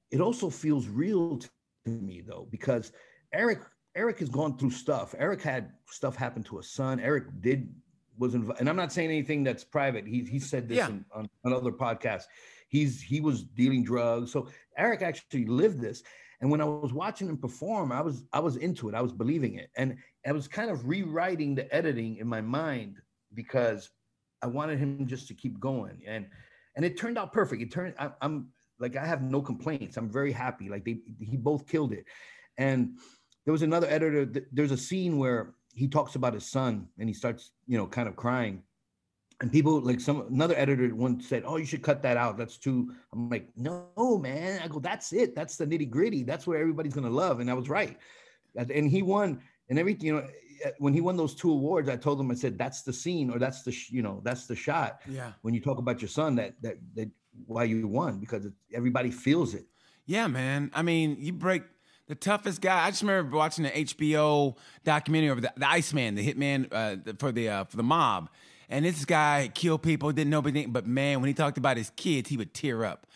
it also feels real to me though, because Eric Eric has gone through stuff. Eric had stuff happen to his son. Eric did was involved, and I'm not saying anything that's private. He he said this yeah. in, on another podcast. He's he was dealing drugs. So Eric actually lived this. And when I was watching him perform, I was I was into it. I was believing it, and I was kind of rewriting the editing in my mind because I wanted him just to keep going. And and it turned out perfect. It turned I, I'm like I have no complaints. I'm very happy. Like they he both killed it. And there was another editor. There's a scene where he talks about his son and he starts you know kind of crying and people like some another editor once said, "Oh, you should cut that out. That's too." I'm like, "No, man." I go, "That's it. That's the nitty gritty. That's what everybody's gonna love." And I was right. And he won, and everything. You know, eh, when he won those two awards, I told him, I said, "That's the scene, or that's the you know, that's the shot." Yeah. When you talk about your son, that that that why you won because everybody feels it. Yeah, man. I mean, you break the toughest guy. I just remember watching the HBO documentary of the, the Iceman, the hitman uh, for the uh, for the mob and this guy killed people, didn't know anything. But man, when he talked about his kids, he would tear up.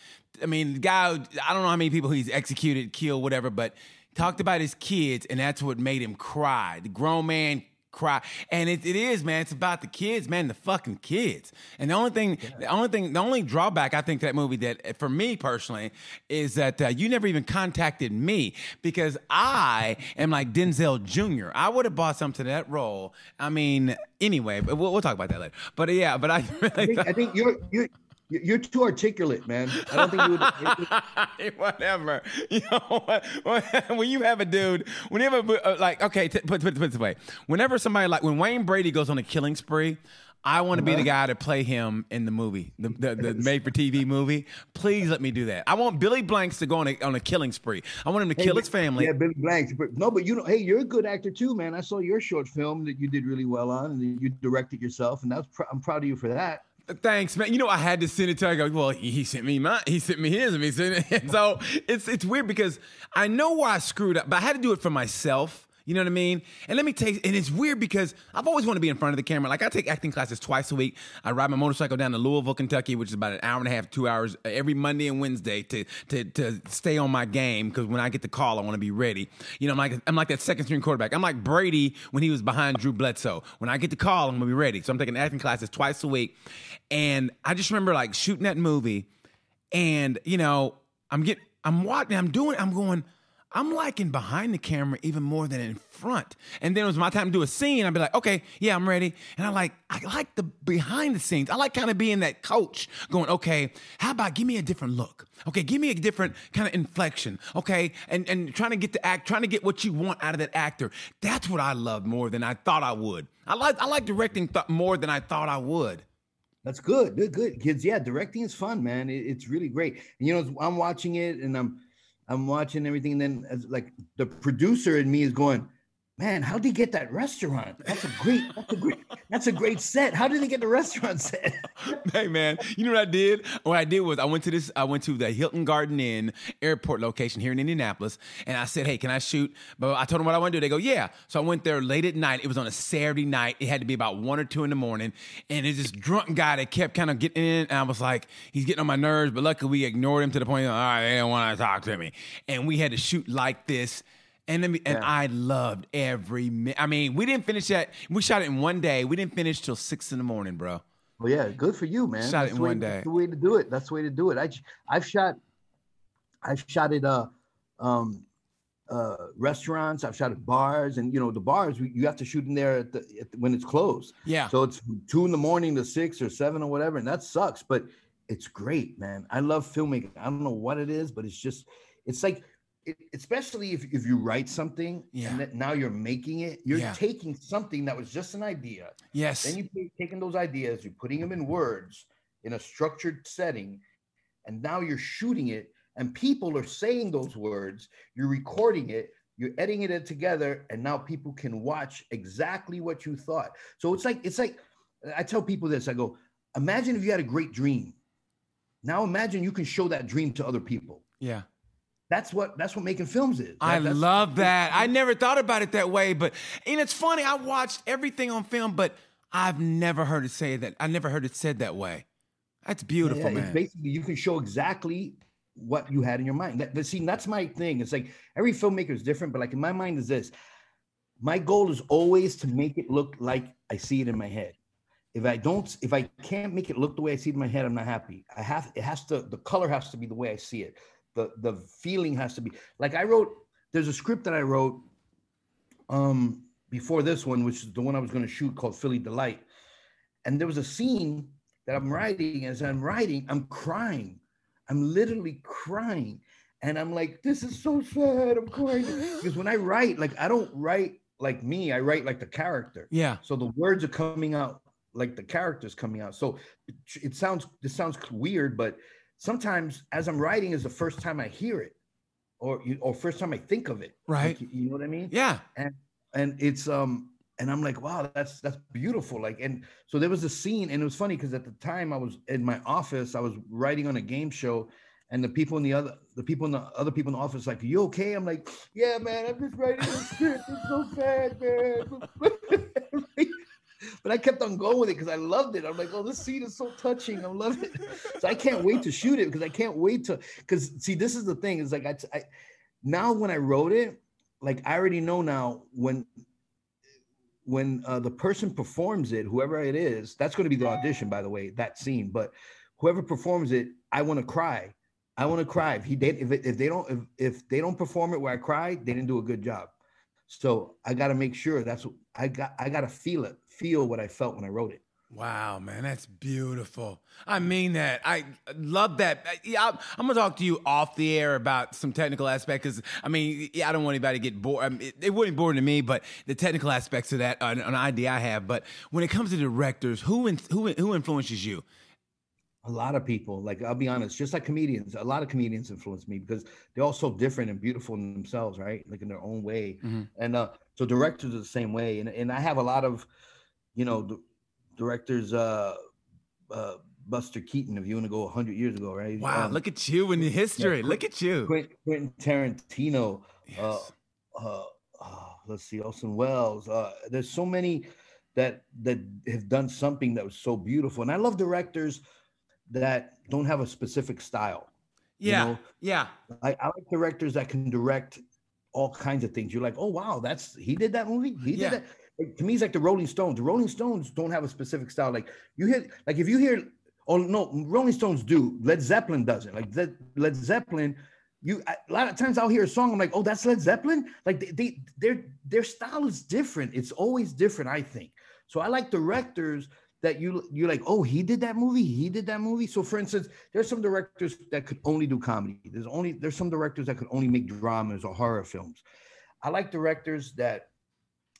I mean, the guy, I don't know how many people he's executed, killed, whatever, but talked about his kids, and that's what made him cry. The grown man cry. And it, it is, man. It's about the kids, man. The fucking kids. And the only thing, yeah. the only thing, the only drawback I think to that movie that for me personally is that uh, you never even contacted me because I am like Denzel Jr. I would have bought something to that role. I mean, anyway, but we'll, we'll talk about that later. But uh, yeah, but I really (laughs) I think, I think you're you're you're too articulate, man. I don't think you would. (laughs) Whatever. You know, when you have a dude, whenever, uh, like, okay, t- put, put, put this way. Whenever somebody, like, when Wayne Brady goes on a killing spree, I want to be the uh-huh. guy to play him in the movie, the, the, the made for TV movie. Please let me do that. I want Billy Blanks to go on a, on a killing spree. I want him to hey, kill his family. Yeah, Billy Blanks. No, but you know, hey, you're a good actor too, man. I saw your short film that you did really well on, and you directed yourself, and that's pr- I'm proud of you for that. Thanks, man. You know, I had to send it to her. I go, well, he sent me my, he sent me his, and he sent it. (laughs) so it's it's weird because I know why I screwed up, but I had to do it for myself. You know what I mean? And let me take, and it's weird because I've always wanted to be in front of the camera. Like I take acting classes twice a week. I ride my motorcycle down to Louisville, Kentucky, which is about an hour and a half, two hours uh, every Monday and Wednesday to to to stay on my game because when I get the call, I want to be ready. You know, I'm like I'm like that second string quarterback. I'm like Brady when he was behind Drew Bledsoe. When I get the call, I'm gonna be ready. So I'm taking acting classes twice a week, and I just remember like shooting that movie, and you know, I'm getting, I'm watching, I'm doing, I'm going I'm liking behind the camera even more than in front. And then it was my time to do a scene. I'd be like, okay, yeah, I'm ready. And I like, I like the behind the scenes. I like kind of being that coach going, okay, how about give me a different look? Okay, give me a different kind of inflection. Okay. And and trying to get the act, trying to get what you want out of that actor. That's what I love more than I thought I would. I like I like directing th- more than I thought I would. That's good. Good, good. Kids, yeah, directing is fun, man. It, it's really great. And you know, I'm watching it and I'm I'm watching everything, and then as like the producer in me is going, man, how did he get that restaurant? That's a great, that's a great, that's a great set. How did he get the restaurant set? (laughs) hey man, you know what I did? What I did was I went to this, I went to the Hilton Garden Inn airport location here in Indianapolis, and I said, hey, can I shoot? But I told them what I want to do. They go, yeah. So I went there late at night. It was on a Saturday night. It had to be about one or two in the morning, and it's this drunk guy that kept kind of getting in, and I was like, he's getting on my nerves. But luckily, we ignored him to the point, of, all right, they don't want to talk to me, and we had to shoot like this and then, and yeah. I loved every minute. I mean, we didn't finish that. We shot it in one day. We didn't finish till six in the morning, bro. Well, yeah, good for you, man. Shot that's it in way, one day. That's the way to do it. That's the way to do it. I, I've shot, I've shot at uh, um, uh, restaurants. I've shot at bars, and you know the bars you have to shoot in there at the, at the, when it's closed. Yeah. So it's two in the morning to six or seven or whatever, and that sucks. But it's great, man. I love filming. I don't know what it is, but it's just, it's like especially if, if you write something yeah. and now you're making it, you're yeah. taking something that was just an idea. Yes. Then you're taking those ideas, you're putting them in words in a structured setting, and now you're shooting it, and people are saying those words, you're recording it, you're editing it together, and now people can watch exactly what you thought. So it's like, it's like, I tell people this, I go, imagine if you had a great dream. Now imagine you can show that dream to other people. Yeah that's what that's what making films is. That, I love that. I never thought about it that way, but and it's funny. I watched everything on film, but I've never heard it say that. I never heard it said that way. That's beautiful, yeah, man. basically, you can show exactly what you had in your mind. That, see, that's my thing. It's like every filmmaker is different, but like in my mind is this: my goal is always to make it look like I see it in my head. If I don't, if I can't make it look the way I see it in my head, I'm not happy. I have it has to. The color has to be the way I see it the the feeling has to be like I wrote. There's a script that I wrote um before this one, which is the one I was going to shoot called Philly Delight, and there was a scene that I'm writing. As I'm writing, I'm crying. I'm literally crying, and I'm like, "This is so sad." I'm crying because when I write, like I don't write like me. I write like the character. Yeah. So the words are coming out like the characters coming out. So it, it sounds this sounds weird, but sometimes as I'm writing is the first time I hear it, or you, or first time I think of it. Right. Like, you know what I mean? Yeah. And and it's um and I'm like, wow, that's that's beautiful. Like, and so there was a scene, and it was funny because at the time I was in my office, I was writing on a game show, and the people in the other the people in the other people in the office like, you okay? I'm like, yeah, man, I'm just writing a script. It's so sad, man. (laughs) but I kept on going with it because I loved it. I'm like, oh, this scene is so touching. I love it. So I can't wait to shoot it because I can't wait to because see, this is the thing, is like I, I now when I wrote it, like I already know now when when uh, the person performs it, whoever it is, that's going to be the audition, by the way, that scene. But whoever performs it, I want to cry. I want to cry. If he did, if, if they don't, if, if they don't perform it where I cry, they didn't do a good job. So I got to make sure that's I got. I got to feel it, feel what I felt when I wrote it. Wow, man, that's beautiful. I mean that. I love that. Yeah, I'm gonna talk to you off the air about some technical aspects. Because I mean, I don't want anybody to get bored. I mean, it, it, wouldn't bore to me, but the technical aspects of that, an, an, idea I have. But when it comes to directors, who in, who who influences you? A lot of people. Like I'll be honest, just like comedians, a lot of comedians influence me because they're all so different and beautiful in themselves, right? Like in their own way. Mm-hmm. And uh, so directors are the same way. And and I have a lot of, you know directors uh uh Buster Keaton, if you want to go 100 years ago, right? Wow, um, look at you in the history. Yeah, look at you. Quentin, Tarantino. Yes. Uh, uh, uh, let's see, Orson Welles. Uh, there's so many that that have done something that was so beautiful, and I love directors that don't have a specific style. Yeah, you know? yeah. I, I, like directors that can direct all kinds of things. You're like, oh wow, that's he did that movie. He did yeah. that to me, it's like the Rolling Stones. The Rolling Stones don't have a specific style. Like you hear, like if you hear, oh no, Rolling Stones do. Led Zeppelin doesn't. Like that. Led Zeppelin, you a lot of times I'll hear a song. I'm like, oh, that's Led Zeppelin. Like they, they their their style is different. It's always different. I think. So I like directors that you you're like, oh, he did that movie. He did that movie. So for instance, there's some directors that could only do comedy. There's only there's some directors that could only make dramas or horror films. I like directors that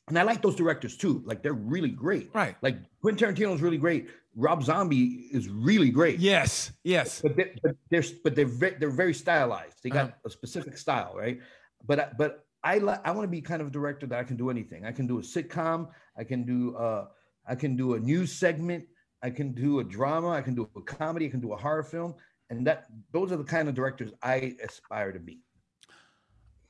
and I like those directors too. Like they're really great. Right. Like Quentin Tarantino is really great. Rob Zombie is really great. Yes. Yes. But they're but they're, but they're, very, they're very stylized. They got uh-huh. a specific style, right? But but I like I want to be kind of a director that I can do anything. I can do a sitcom. I can do uh I can do a news segment. I can do a drama. I can do a comedy. I can do a horror film. And that those are the kind of directors I aspire to be.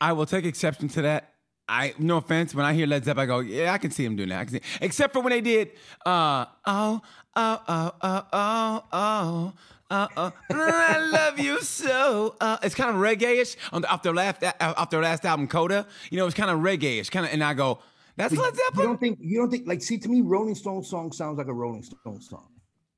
I will take exception to that I no offense, when I hear Led Zeppelin, I go, yeah, I can see him doing that. I can see, except for when they did, uh, oh, oh, oh, oh, oh, oh. Uh, uh, I love you so. Uh, it's kind of reggae-ish on the, off their last off their last album, Coda. You know, it's kind of reggae-ish, kind of. And I go, that's Led Zeppelin. You don't think? You don't think? Like, see, to me, Rolling Stones song sounds like a Rolling Stones song.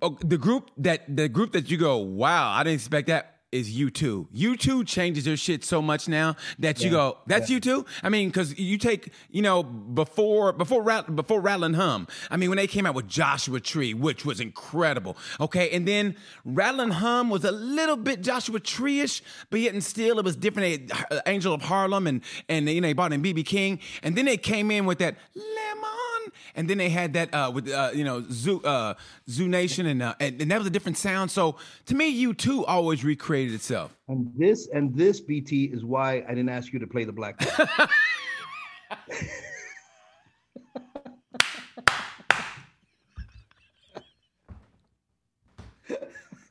Oh, the group that the group that you go, wow, I didn't expect that is U2. U2 changes their shit so much now that yeah. you go, that's yeah. U2? I mean, because you take, you know, before before before Rattle Hum, I mean, when they came out with Joshua Tree, which was incredible, okay? And then Rattle Hum was a little bit Joshua Tree-ish, but yet and still it was different. They, uh, Angel of Harlem and, and you know, they brought in B.B. King. And then they came in with that Lemon and then they had that uh, with uh, you know Zoo uh, Zoo Nation, and, uh, and, and that was a different sound. So to me, U2 always recreated itself. And this and this BT is why I didn't ask you to play the black. (laughs) (laughs)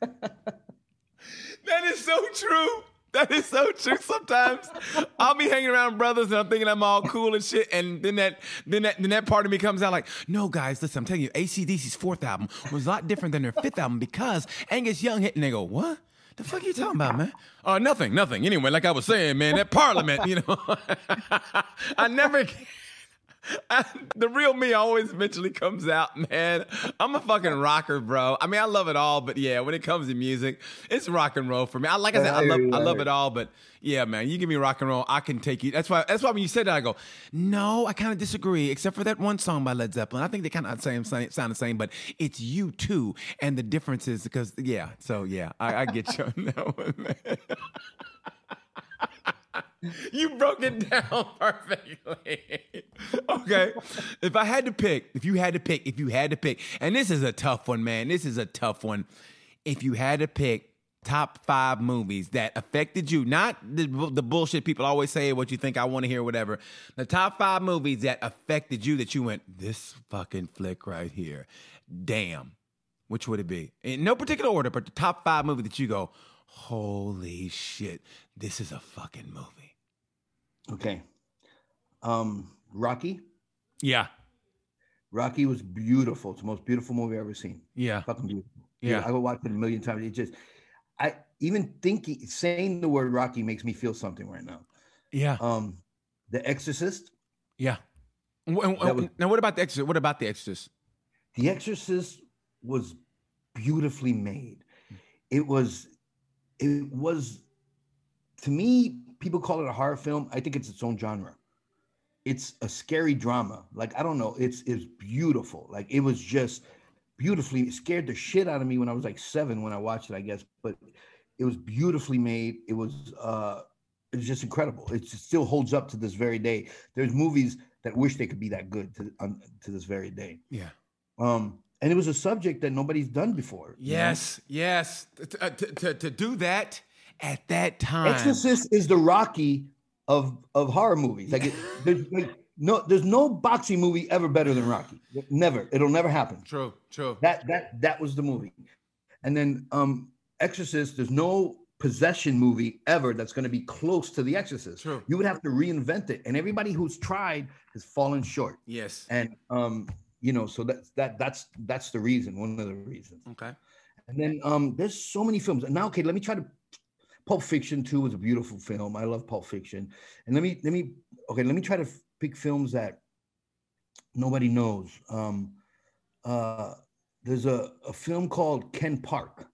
that is so true. That is so true. Sometimes I'll be hanging around brothers and I'm thinking I'm all cool and shit, and then that then that then that part of me comes out like, no, guys, listen, I'm telling you, ACDC's fourth album was a lot different than their fifth album because Angus Young hit, and they go, what? The fuck you talking about, man? Oh, uh, nothing, nothing. Anyway, like I was saying, man, that Parliament, you know, (laughs) I never. (laughs) I, the real me always eventually comes out, man. I'm a fucking rocker, bro. I mean, I love it all, but yeah, when it comes to music, it's rock and roll for me. I like I said, I love, I love it all, but yeah, man, you give me rock and roll, I can take you. That's why. That's why when you said that, I go, no, I kind of disagree, except for that one song by Led Zeppelin. I think they kind of sound the same, but it's you too, and the difference is because yeah. So yeah, I, I get you on that one, man. (laughs) (laughs) you broke it down (laughs) perfectly. okay. If I had to pick, if you had to pick, if you had to pick, and this is a tough one, man. This is a tough one. If you had to pick top five movies that affected you, not the, the bullshit people always say, what you think I want to hear, whatever. The top five movies that affected you that you went, this fucking flick right here. Damn. Which would it be? In no particular order, but the top five movie that you go, holy shit, this is a fucking movie. Okay. Um, Rocky. Yeah. Rocky was beautiful. It's the most beautiful movie I've ever seen. Yeah. Fucking beautiful. Yeah. I would watch it a million times. It just, I even thinking, saying the word Rocky makes me feel something right now. Yeah. Um, The Exorcist. Yeah. W- was- now, what about the Exorcist? What about the Exorcist? The Exorcist was beautifully made. It was, it was, to me, people call it a horror film. I think it's its own genre. It's a scary drama. Like I don't know, it's it's beautiful. Like it was just beautifully it scared the shit out of me when I was like seven when I watched it, I guess. But it was beautifully made. It was uh it was just incredible. It just still holds up to this very day. There's movies that wish they could be that good to um, to this very day. Yeah. Um, and it was a subject that nobody's done before. you know? Yes. Yes. To, uh, to, to, to do that at that time. Exorcist is the Rocky of of horror movies. Like, it, (laughs) there's like no, there's no boxing movie ever better than Rocky. Never. It'll never happen. True. True. That that that was the movie. And then um Exorcist, there's no possession movie ever that's going to be close to the Exorcist. True. You would have to reinvent it, and everybody who's tried has fallen short. Yes. And um, you know, so that's that that's that's the reason, one of the reasons. Okay. And then um, there's so many films. And now, okay, let me try to. Pulp Fiction too was a beautiful film. I love Pulp Fiction. And let me let me okay, let me try to pick films that nobody knows. Um, uh, there's a, a film called Ken Park.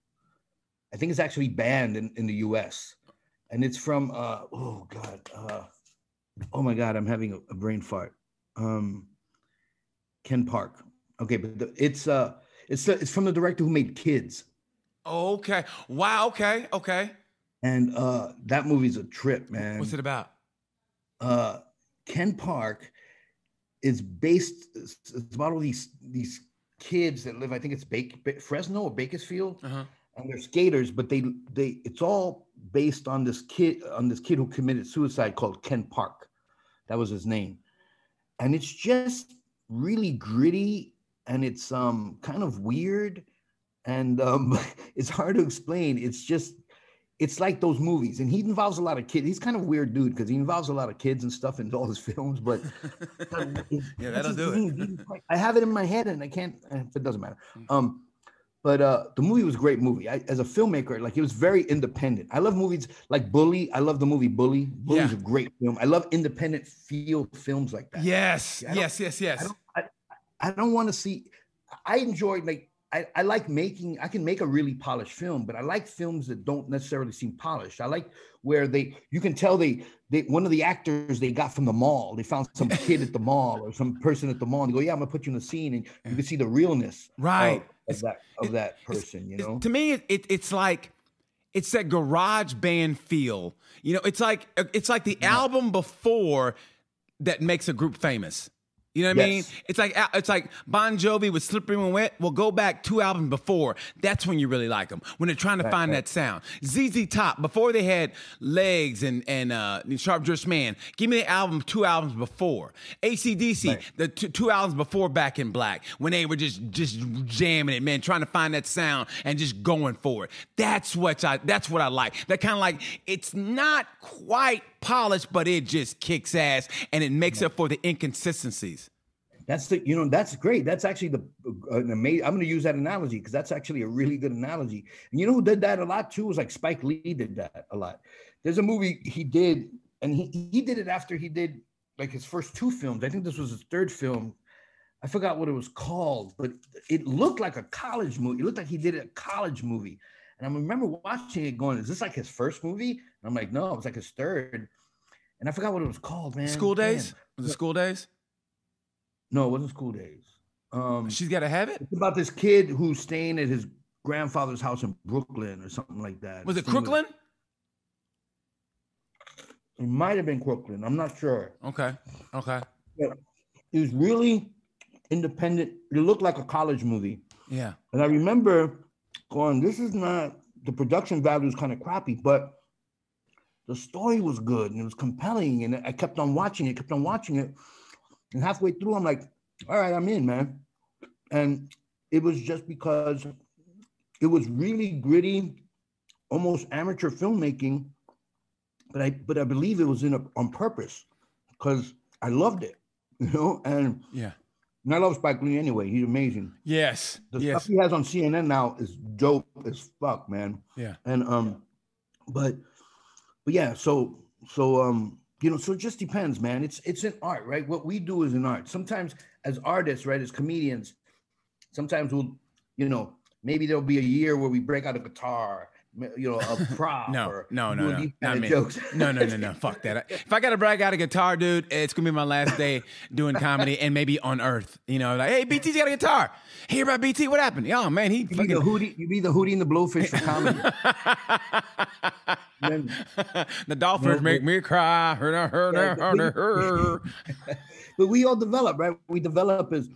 I think it's actually banned in, in the U.S. And it's from uh, oh god, uh, oh my god, I'm having a, a brain fart. Um, Ken Park. Okay, but the, it's uh, it's the, it's from the director who made Kids. Okay. Wow. Okay. Okay. And uh, that movie's a trip, man. What's it about? Uh, Ken Park is based. It's about all these these kids that live. I think it's Bake, Fresno or Bakersfield, Uh huh. and they're skaters. But they they it's all based on this kid on this kid who committed suicide called Ken Park. That was his name, and it's just really gritty and it's um kind of weird and um (laughs) it's hard to explain. It's just it's like those movies, and he involves a lot of kids. He's kind of a weird dude because he involves a lot of kids and stuff in all his (laughs) films. But (laughs) (laughs) Yeah, that'll do it. I have it in my head, and I can't. eh, It doesn't matter. Mm. Um, but uh, the movie was a great movie. I, as a filmmaker, like it was very independent. I love movies like Bully. I love the movie Bully. Bully's Yeah. a great film. I love independent feel films like that. Yes. Don't- Yes. Yes. I Yes. don't, I, I don't want to see. I enjoyed like I, I like making. I can make a really polished film, but I like films that don't necessarily seem polished. I like where they you can tell they they one of the actors they got from the mall. They found some (laughs) kid at the mall or some person at the mall and they go, yeah, I'm gonna put you in the scene, and you can see the realness Right. of, that of that person. You know, to me, it, it, it's like it's that garage band feel. You know, it's like it's like the album before that makes a group famous. You know what I mean? It's like it's like Bon Jovi with "Slippery When Wet." Well, go back two albums before. That's when you really like them. When they're trying to Right, find right. that sound. ZZ Top before they had Legs and and uh, Sharp Dressed Man. Give me the album two albums before. ACDC Right. the two, two albums before Back in Black when they were just just jamming it, man, trying to find that sound and just going for it. That's what I that's what I like. That kind of like it's not quite polished, but it just kicks ass and it makes up for the inconsistencies. That's the you know that's great. That's actually the uh, an amazing. I'm going to use that analogy because that's actually a really good analogy. And you know who did that a lot too was like Spike Lee did that a lot. There's a movie he did, and he he did it after he did like his first two films. I think this was his third film. I forgot what it was called, but it looked like a college movie. It looked like he did a college movie. And I remember watching it going, is this like his first movie? And I'm like, no, it was like his third. And I forgot what it was called, man. School Daze? Damn. Was it School Daze? No, it wasn't School Daze. Um, She's got to have it. it's about this kid who's staying at his grandfather's house in Brooklyn or something like that. Was it Crooklyn? It might have been Crooklyn. I'm not sure. Okay. Okay. But it was really independent. It looked like a college movie. Yeah. And I remember going, this is not the production value is kind of crappy, but the story was good and it was compelling. And I kept on watching it, kept on watching it. And halfway through, I'm like, all right, I'm in, man. And it was just because it was really gritty, almost amateur filmmaking. But I but I believe it was in a, on purpose because I loved it, (laughs) you know. And Yeah. and I love Spike Lee anyway. He's amazing. Yes. The yes. stuff he has on CNN now is dope as fuck, man. Yeah. And um, but but yeah, so so um, you know, so it just depends, man. It's it's an art, right? What we do is an art. Sometimes as artists, right, as comedians, sometimes we'll, you know, maybe there'll be a year where we break out a guitar, you know, a (laughs) prop. No, no, no, no, not me. jokes. No, no, no, no. Fuck that. (laughs) If I got to brag out a guitar, dude, it's gonna be my last day doing comedy and maybe on Earth. You know, like, hey, BT's got a guitar. Hear about BT? What happened? Oh man, he You be the fucking. hootie, you be the hootie and the blowfish for comedy. (laughs) Then- the dolphins make me cry. But we all develop, right? We develop as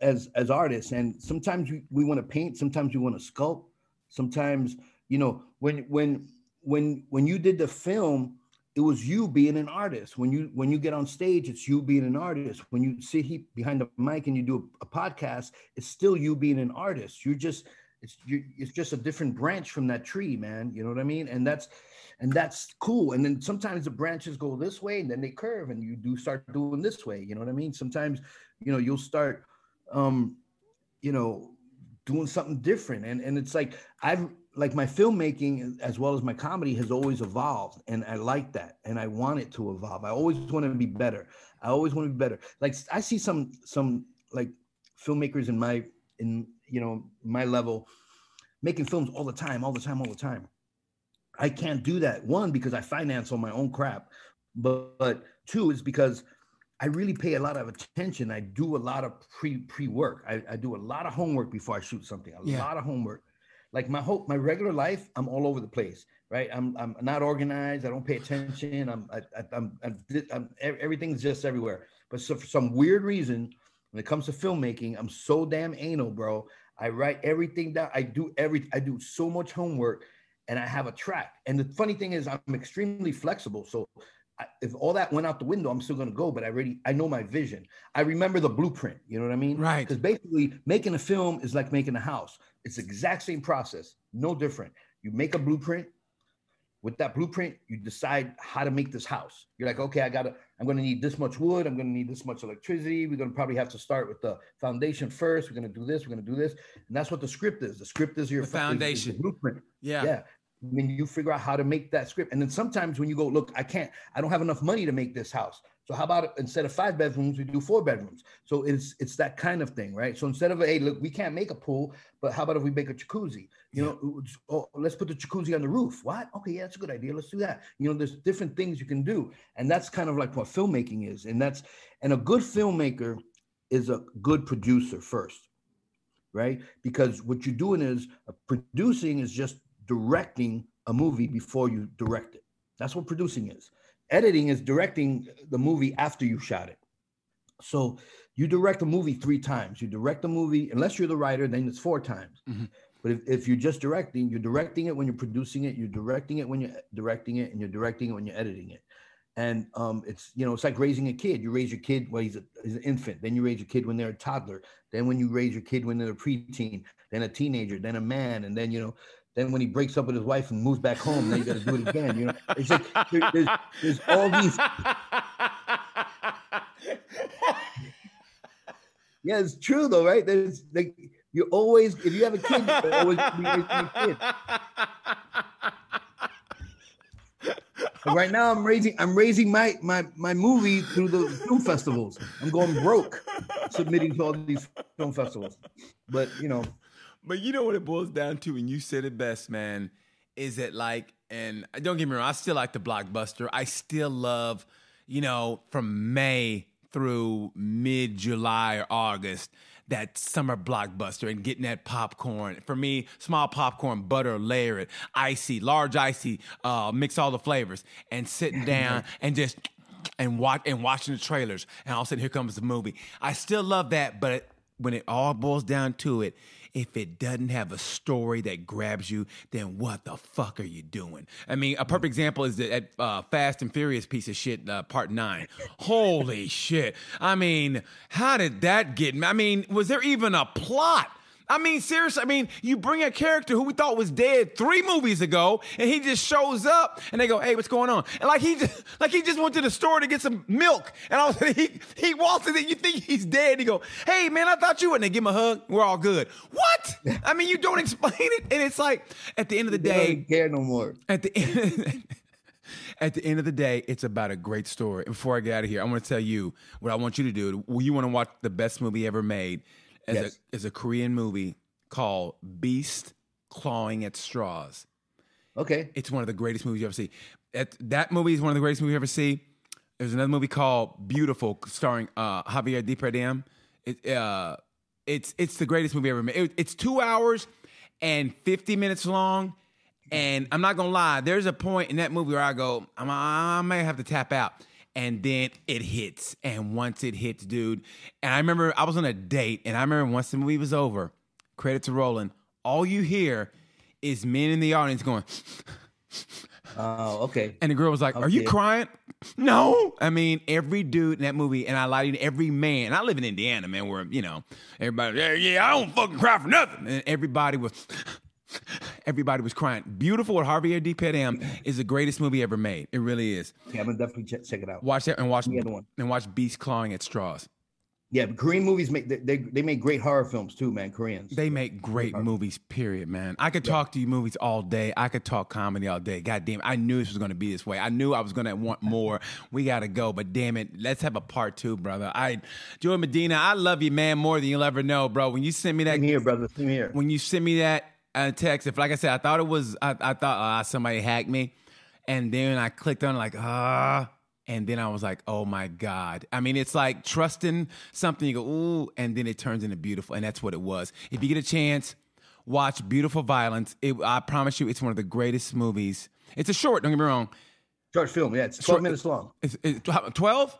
as as artists, and sometimes we, we want to paint, sometimes we want to sculpt, sometimes you know when when when when you did the film, it was you being an artist. When you when you get on stage, it's you being an artist. When you sit he, behind the mic and you do a, a podcast, it's still you being an artist. You're just it's you, it's just a different branch from that tree, man. You know what I mean? And that's and that's cool. And then sometimes the branches go this way and then they curve and you do start doing this way. You know what I mean? Sometimes, you know, you'll start, um, you know, doing something different. And, and it's like, I've like my filmmaking as well as my comedy has always evolved. And I like that. And I want it to evolve. I always want to be better. I always want to be better. Like I see some, some like filmmakers in my, in, you know, my level making films all the time, all the time, all the time. I can't do that. One, because I finance all my own crap, but, but two is because I really pay a lot of attention. I do a lot of pre pre work. I, I do a lot of homework before I shoot something. A Yeah. lot of homework. Like my whole my regular life, I'm all over the place. Right? I'm I'm not organized. I don't pay attention. I'm I, I, I'm, I'm, I'm everything's just everywhere. But so for some weird reason, when it comes to filmmaking, I'm so damn anal, bro. I write everything down. I do every. I do so much homework, and I have a track. And the funny thing is, I'm extremely flexible. So I, if all that went out the window, I'm still gonna go. But I already, I know my vision. I remember the blueprint. You know what I mean? Right. Because basically, making a film is like making a house. It's the exact same process, no different. You make a blueprint. With that blueprint, you decide how to make this house. You're like, okay, I gotta, I'm gonna need this much wood. I'm gonna need this much electricity. We're gonna probably have to start with the foundation first. We're gonna do this. We're gonna do this, and that's what the script is. The script is your The is- is foundation. blueprint. Yeah. Yeah. Then you figure out how to make that script. And then sometimes when you go, look, I can't, I don't have enough money to make this house. So how about instead of five bedrooms, we do four bedrooms? So it's it's that kind of thing, right? So instead of hey, look, we can't make a pool, but how about if we make a jacuzzi? You know, oh, let's put the jacuzzi on the roof. What? Okay, yeah, that's a good idea. Let's do that. You know, there's different things you can do, and that's kind of like what filmmaking is. And that's and a good filmmaker is a good producer first, right? Because what you're doing is uh, producing is just directing a movie before you direct it. That's what producing is. Editing is directing the movie after you shot it. So you direct a movie three times. You direct a movie, unless you're the writer, then it's four times. Mhm. But if, if you're just directing, you're directing it when you're producing it, you're directing it when you're directing it, and you're directing it when you're editing it. And um, it's you know it's like raising a kid. You raise your kid when he's, a, he's an infant, then you raise your kid when they're a toddler, then when you raise your kid when they're a preteen, then a teenager, then a man, and then you know then when he breaks up with his wife and moves back home, then you got to do it again. You know, it's like there, there's, there's all these. (laughs) Yeah, it's true though, right? There's like you always if you have a kid, you're always be raising a kid. Right now, I'm raising I'm raising my my my movie through the film festivals. I'm going broke submitting to all these film festivals, but you know. But you know what it boils down to, and you said it best, man, is it like, and don't get me wrong, I still like the blockbuster. I still love, you know, from May through mid July or August, that summer blockbuster and getting that popcorn. For me, small popcorn, butter, layer it, icy, large icy, uh, mix all the flavors, and sitting (laughs) down and just and watch and watching the trailers. And all of a sudden, here comes the movie. I still love that, but when it all boils down to it, if it doesn't have a story that grabs you, then what the fuck are you doing? I mean, a perfect example is that uh, Fast and Furious piece of shit, uh, part nine. Holy shit. I mean, how did that get? I mean, was there even a plot? I mean, seriously, I mean, you bring a character who we thought was dead three movies ago, and he just shows up, and they go, "Hey, what's going on?" And like he just, like he just went to the store to get some milk, and all of a sudden he he walks in, and you think he's dead. And he go, "Hey, man, I thought you," were and they give him a hug. We're all good. What? (laughs) I mean, you don't explain it, and it's like at the end of the They day, don't care no more. at the end, (laughs) at the end of the day, it's about a great story. And before I get out of here, I want to tell you what I want you to do. You want to watch the best movie ever made as Yes. a as a Korean movie called Beast Clawing at Straws. Okay. It's one of the greatest movies you ever see. That that movie is one of the greatest movies you ever see. There's another movie called Biutiful, starring uh, Javier Bardem. It, uh, it's it's the greatest movie ever made. It- it's two hours and 50 minutes long. And I'm not gonna lie, there's a point in that movie where I go, I'm, I may have to tap out. And then it hits. And once it hits, dude, and I remember I was on a date, and I remember once the movie was over, credit to Roland, all you hear is men in the audience going, Oh, okay. (laughs) and the girl was like, Are you crying? No. I mean, every dude in that movie, and I lied to you, every man, I live in Indiana, man, where, you know, everybody, yeah, yeah, I don't fucking cry for nothing. And everybody was, everybody was crying. Biutiful with Javier D. Bardem is the greatest movie ever made. It really is. Yeah, I'm gonna definitely check, check it out. Watch that and watch, The other one. and watch Beast Clawing at Straws. Yeah, Korean movies make they, they they make great horror films too, man. Koreans. They make great movies, period, man. I could talk to you movies all day. I could talk comedy all day. God damn, I knew this was going to be this way. I knew I was going to want more. We got to go, but damn it, let's have a part two, brother. I, Joey Medina, I love you, man, more than you'll ever know, bro. When you sent me that, Same here, brother. Same here. when you sent me that uh, text, if like I said, I thought it was, I, I thought uh, somebody hacked me, and then I clicked on like ah. and then I was like, "Oh my god!" I mean, it's like trusting something. You go, "Ooh," and then it turns into beautiful, and that's what it was. If you get a chance, watch "Beautiful Violence." It, I promise you, it's one of the greatest movies. It's a short. Don't get me wrong. Short film. Yeah, it's 12 Short- minutes long. It's, it's 12?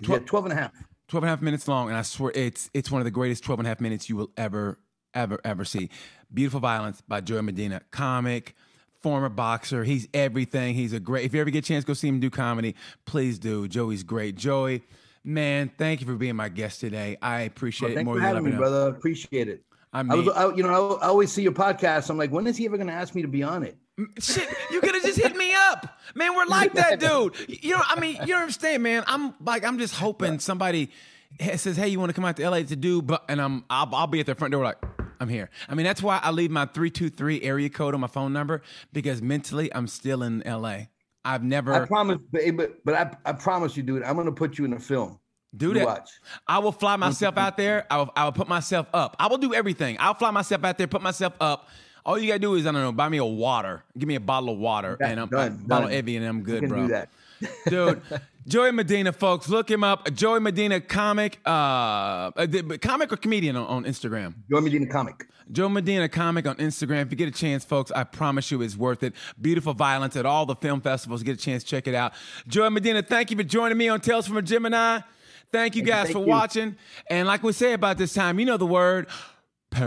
yeah, 12 and a half. 12 and a half minutes long, and I swear it's it's one of the greatest 12 and a half minutes you will ever, ever, ever see. Beautiful Violence by Joey Medina, comic, former boxer. He's everything. He's a great. If you ever get a chance, go see him do comedy. Please do. Joey's great. Joey, man, thank you for being my guest today. I oh, appreciate it Thanks more than having me, know. brother. Appreciate it. I I was, I, you know, I, I always see your podcast. I'm like, when is he ever going to ask me to be on it? Shit, you could have just hit me up, man. We're like that, dude. You know, I mean, you don't understand, man. I'm like, I'm just hoping somebody says, "Hey, you want to come out to LA to do?" But and I'm, I'll, I'll be at the front door, like, I'm here. I mean, that's why I leave my three two three area code on my phone number because mentally, I'm still in LA. I've never I promise, but eh, but, but I, I promise you, dude, I'm going to put you in a film. do that. watch. I will fly myself out there. I will, I will put myself up. I will do everything. I'll fly myself out there, put myself up. All you gotta do is I don't know, buy me a water, give me a bottle of water, Yeah, and I'm done, a bottle of. Evian, and I'm good, bro. do that. dude. (laughs) Joey Medina, folks, look him up. Joey Medina, comic, uh, uh, comic or comedian on, on Instagram. Joey Medina, comic. Joe Medina, comic on Instagram. If you get a chance, folks, I promise you it's worth it. Beautiful violence at all the film festivals. Get a chance, check it out. Joey Medina, thank you for joining me on Tales from a Gemini. Thank you Thank guys for you. watching. And like we say about this time, you know the word. Peace.